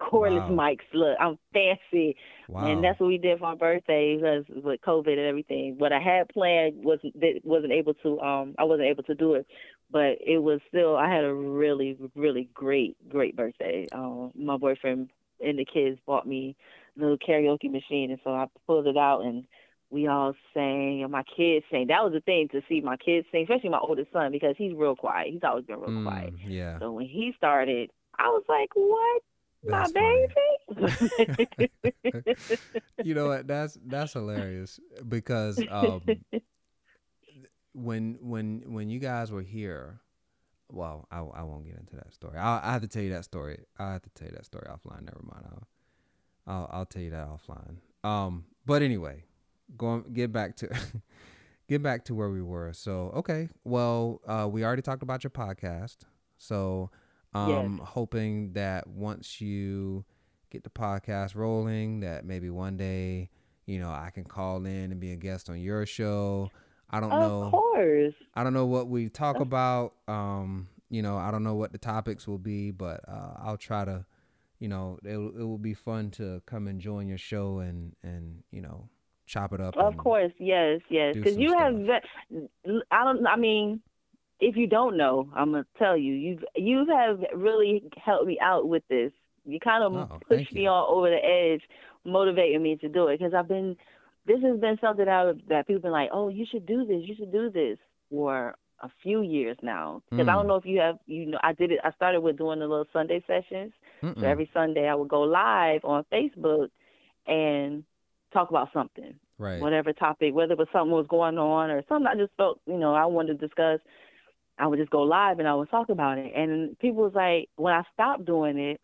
cordless Wow. mics. Look, I'm fancy. wow. And that's what we did for my birthday because with COVID and everything. What I had planned wasn't that wasn't able to um I wasn't able to do it, but it was still I had a really really great great birthday. Um, my boyfriend and the kids bought me a little karaoke machine, and so I pulled it out and we all sang and my kids sang. That was the thing to see my kids sing, especially my oldest son because he's real quiet. He's always been real quiet. Mm, yeah. So when he started, I was like, "What, That's my baby?" you know what? That's that's hilarious because um, when when when you guys were here, well, I, I won't get into that story. I I have to tell you that story. I have to tell you that story offline. Never mind. I'll I'll, I'll tell you that offline. Um, but anyway, going get back to get back to where we were. So okay, well, uh, we already talked about your podcast. So um, Yes. hoping that once you get the podcast rolling, that maybe one day, you know, I can call in and be a guest on your show. I don't Of know. course. I don't know what we talk about. Um, you know, I don't know what the topics will be, but uh, I'll try to, you know, it it will be fun to come and join your show and and you know, chop it up. Of course, yes, yes. Because you have, stuff. ve- I don't. I mean, if you don't know, I'm gonna tell you. You've you have really helped me out with this. You kind of Oh, pushed me all over the edge, motivating me to do it. Because I've been, this has been something that I, that people been like, oh, you should do this. You should do this for a few years now. Because I Mm. don't know if you have, you know, I did it. I started with doing the little Sunday sessions. Mm-mm. So every Sunday I would go live on Facebook and talk about something right. whatever topic, whether it was something was going on or something I just felt, you know, I wanted to discuss, I would just go live and I would talk about it. And people was like, when I stopped doing it,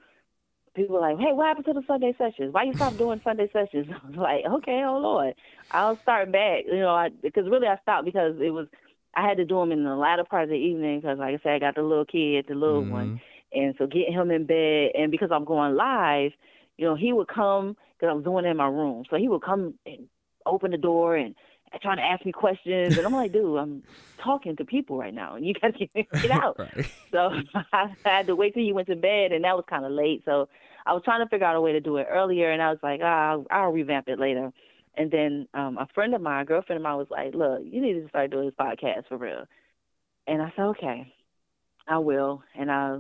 people were like, hey, what happened to the Sunday sessions? Why you stop doing Sunday sessions? I was like, okay, oh Lord, I'll start back. You know, I because really I stopped because it was I had to do them in the latter part of the evening because, like I said, I got the little kid, the little one, Mhm. and so getting him in bed, and because I'm going live, you know, he would come because I was doing it in my room. So he would come and open the door and trying to ask me questions, and I'm like, dude, I'm talking to people right now, and you gotta get, get out. right. So I had to wait till you went to bed, and that was kind of late. So I was trying to figure out a way to do it earlier, and I was like, ah, I'll, I'll revamp it later. And then um, a friend of mine, a girlfriend of mine, was like, look, you need to start doing this podcast for real. And I said, okay, I will. And I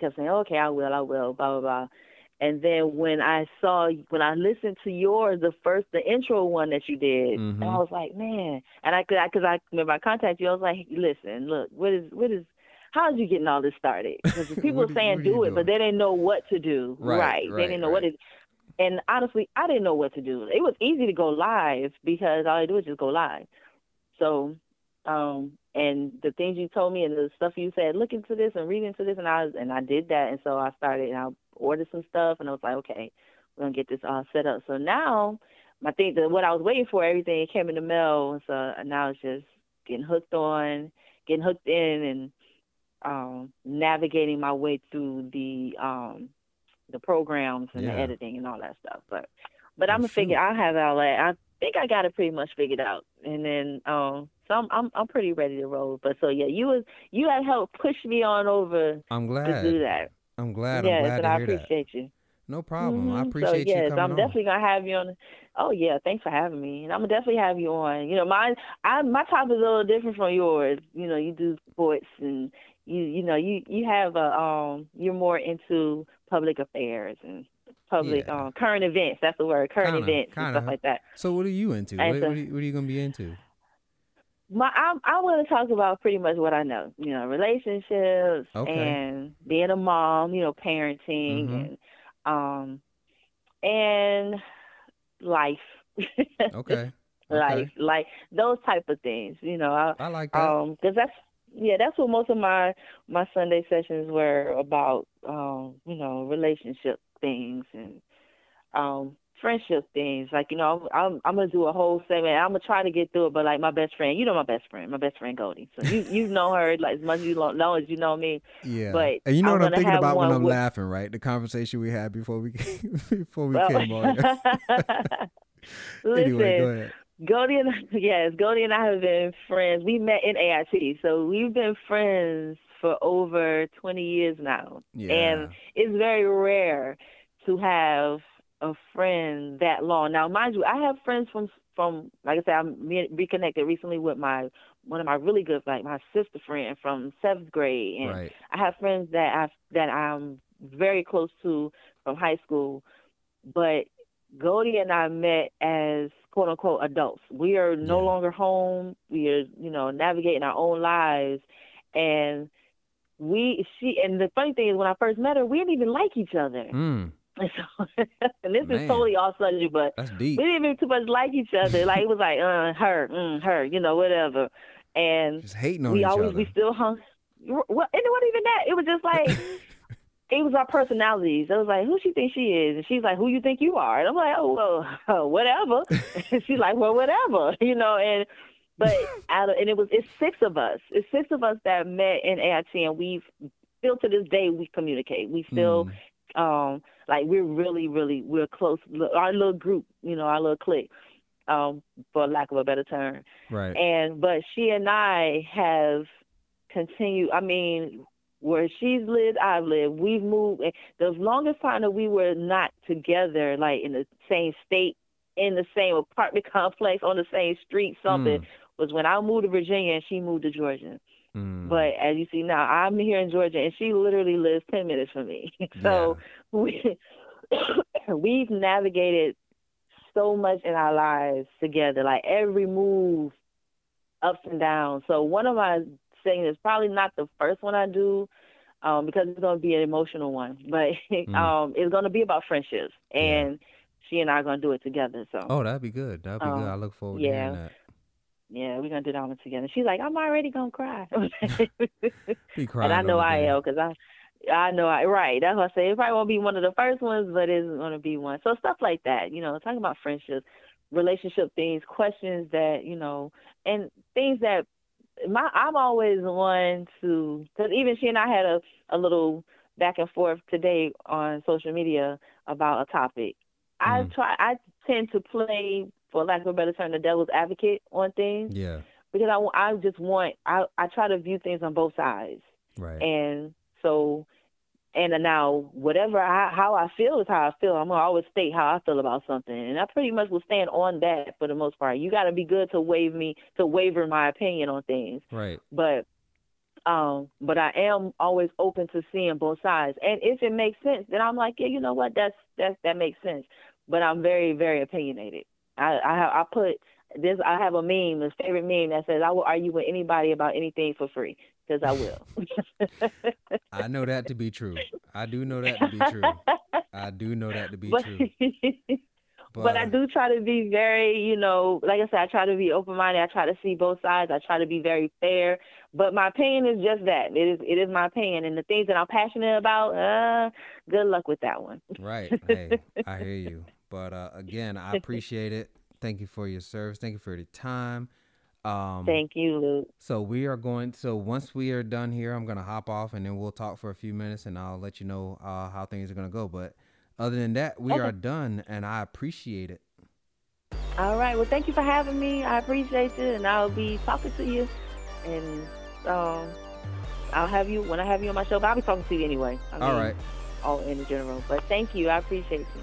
kept saying, okay, I will, I will, blah, blah, blah. And then when I saw, when I listened to yours, the first, the intro one that you did, and I was like, man. And I could, because I, remember I contacted you, I was like, listen, look, what is, what is, how did you getting all this started? Because people were are- saying do it, but they didn't know what to do. Right, They right, didn't know what right. it. And honestly, I didn't know what to do. It was easy to go live because all I do is just go live. So, um, and the things you told me and the stuff you said, look into this and read into this, and I and I did that, and so I started and I ordered some stuff, and I was like, okay, we're gonna get this all set up. So now, my thing, that what I was waiting for, everything came in the mail, and so now it's just getting hooked on, getting hooked in, and um, navigating my way through the um, the programs and Yeah. the editing and all that stuff. But but I'm gonna figure. I have all that. I think I got it pretty much figured out. And then um, so I'm I'm I'm pretty ready to roll. But so yeah, you was you had helped push me on over I'm glad to do that. I'm glad. yes, I'm glad and I hear that. appreciate you. No problem. I Mhm. appreciate so, yes, you coming I'm on. definitely gonna have you on. Oh yeah, thanks for having me, and I'm gonna definitely have you on. You know, mine, I my topic is a little different from yours. You know, you do sports, and you you know you you have a um you're more into public affairs and public Yeah. um current events. That's the word, current Kinda, events and kinda. stuff like that. So what are you into? What, so- what, are you, what are you gonna be into? My I'm I want to talk about pretty much what I know. You know, relationships Okay. and being a mom. You know, parenting Mhm. and um and life. Okay. like Okay. like those type of things you know I, I like that. um because that's yeah that's what most of my my sunday sessions were about um you know relationship things and um friendship things like you know i'm i'm gonna do a whole segment i'm gonna try to get through it but like my best friend you know my best friend my best friend goldie so you you know her like as much as you lo- know as you know me yeah. but and you know I'm what I'm thinking about when I'm with- laughing, right? The conversation we had before we before we Well, came on. listen anyway, go ahead. Goldie and yes, Goldie and I have been friends. We met in AIT, so we've been friends for over twenty years now. Yeah. And it's very rare to have a friend that long. Now, mind you, I have friends from from like I said, I'm re- reconnected recently with my one of my really good like my sister friend from seventh grade, and right. I have friends that I that I'm very close to from high school, but Goldie and I met as quote unquote adults. We are no Yeah. longer home. We are, you know, navigating our own lives, and we she and the funny thing is when I first met her, we didn't even like each other. Mm, so, and this Man. is totally off subject, but we didn't even too much like each other. Like it was like uh, her, mm, her, you know, whatever. And Just hating on we each always other. we still hung. Well, and it wasn't even that. It was just like it was our personalities. It was like, who she think she is? And she's like, who you think you are? And I'm like, oh well, whatever. and she's like, well, whatever, you know. And but out of, and it was it's six of us. It's six of us that met in AIT, and we've still to this day we communicate. We still mm. um like we're really really we're close. Our little group, you know, our little clique. Um, for lack of a better term. Right. And but she and I have continued. I mean, where she's lived, I've lived. We've moved. The longest time that we were not together, like in the same state, in the same apartment complex, on the same street, something, mm was when I moved to Virginia and she moved to Georgia. Mm. But as you see now, I'm here in Georgia and she literally lives 10 minutes from me. so yeah. we, we've navigated so much in our lives together, like every move, ups and downs. So one of my things is probably not the first one I do, um, because it's going to be an emotional one, but mm. um, it's going to be about friendships, and yeah. she and I are going to do it together. So. Oh, that'd be good. That'd be um, good. I look forward yeah. to hearing that. Yeah, we're gonna do that one together. She's like, I'm already gonna cry. be crying. and I know I am because I, I know I right. That's what I say. It probably won't be one of the first ones, but it's gonna be one. So stuff like that, you know, talking about friendships, relationship things, questions that you know, and things that my I'm always one to because even she and I had a a little back and forth today on social media about a topic. Mm. I try. I tend to play for lack of a better term, the devil's advocate on things. Yeah. Because I, I just want I I try to view things on both sides. Right. And so, and now whatever I, how I feel is how I feel. I'm gonna always state how I feel about something, and I pretty much will stand on that for the most part. You got to be good to waive me to waver my opinion on things. Right. But um, but I am always open to seeing both sides. And if it makes sense, then I'm like, yeah, you know what, that's that's that makes sense. But I'm very, very opinionated. I I, have, I put this. I have a meme, a favorite meme that says, "I will argue with anybody about anything for free." Because I will. I know that to be true. I do know that to be true. I do know that to be but, true. But, but I do try to be very, you know, like I said, I try to be open minded. I try to see both sides. I try to be very fair. But my opinion is just that. It is it is my opinion. And the things that I'm passionate about, uh, good luck with that one. right. Hey, I hear you. But uh, again, I appreciate it. Thank you for your service. Thank you for the time. Um, Thank you, Luke. So we are going. So once we are done here, I'm gonna hop off, and then we'll talk for a few minutes, and I'll let you know uh, how things are gonna go. But other than that, we okay. are done, and I appreciate it. All right. Well, thank you for having me. I appreciate you, and I'll be talking to you, and um, I'll have you when I have you on my show. But I'll be talking to you anyway. I mean, all right. All in general. But thank you. I appreciate you.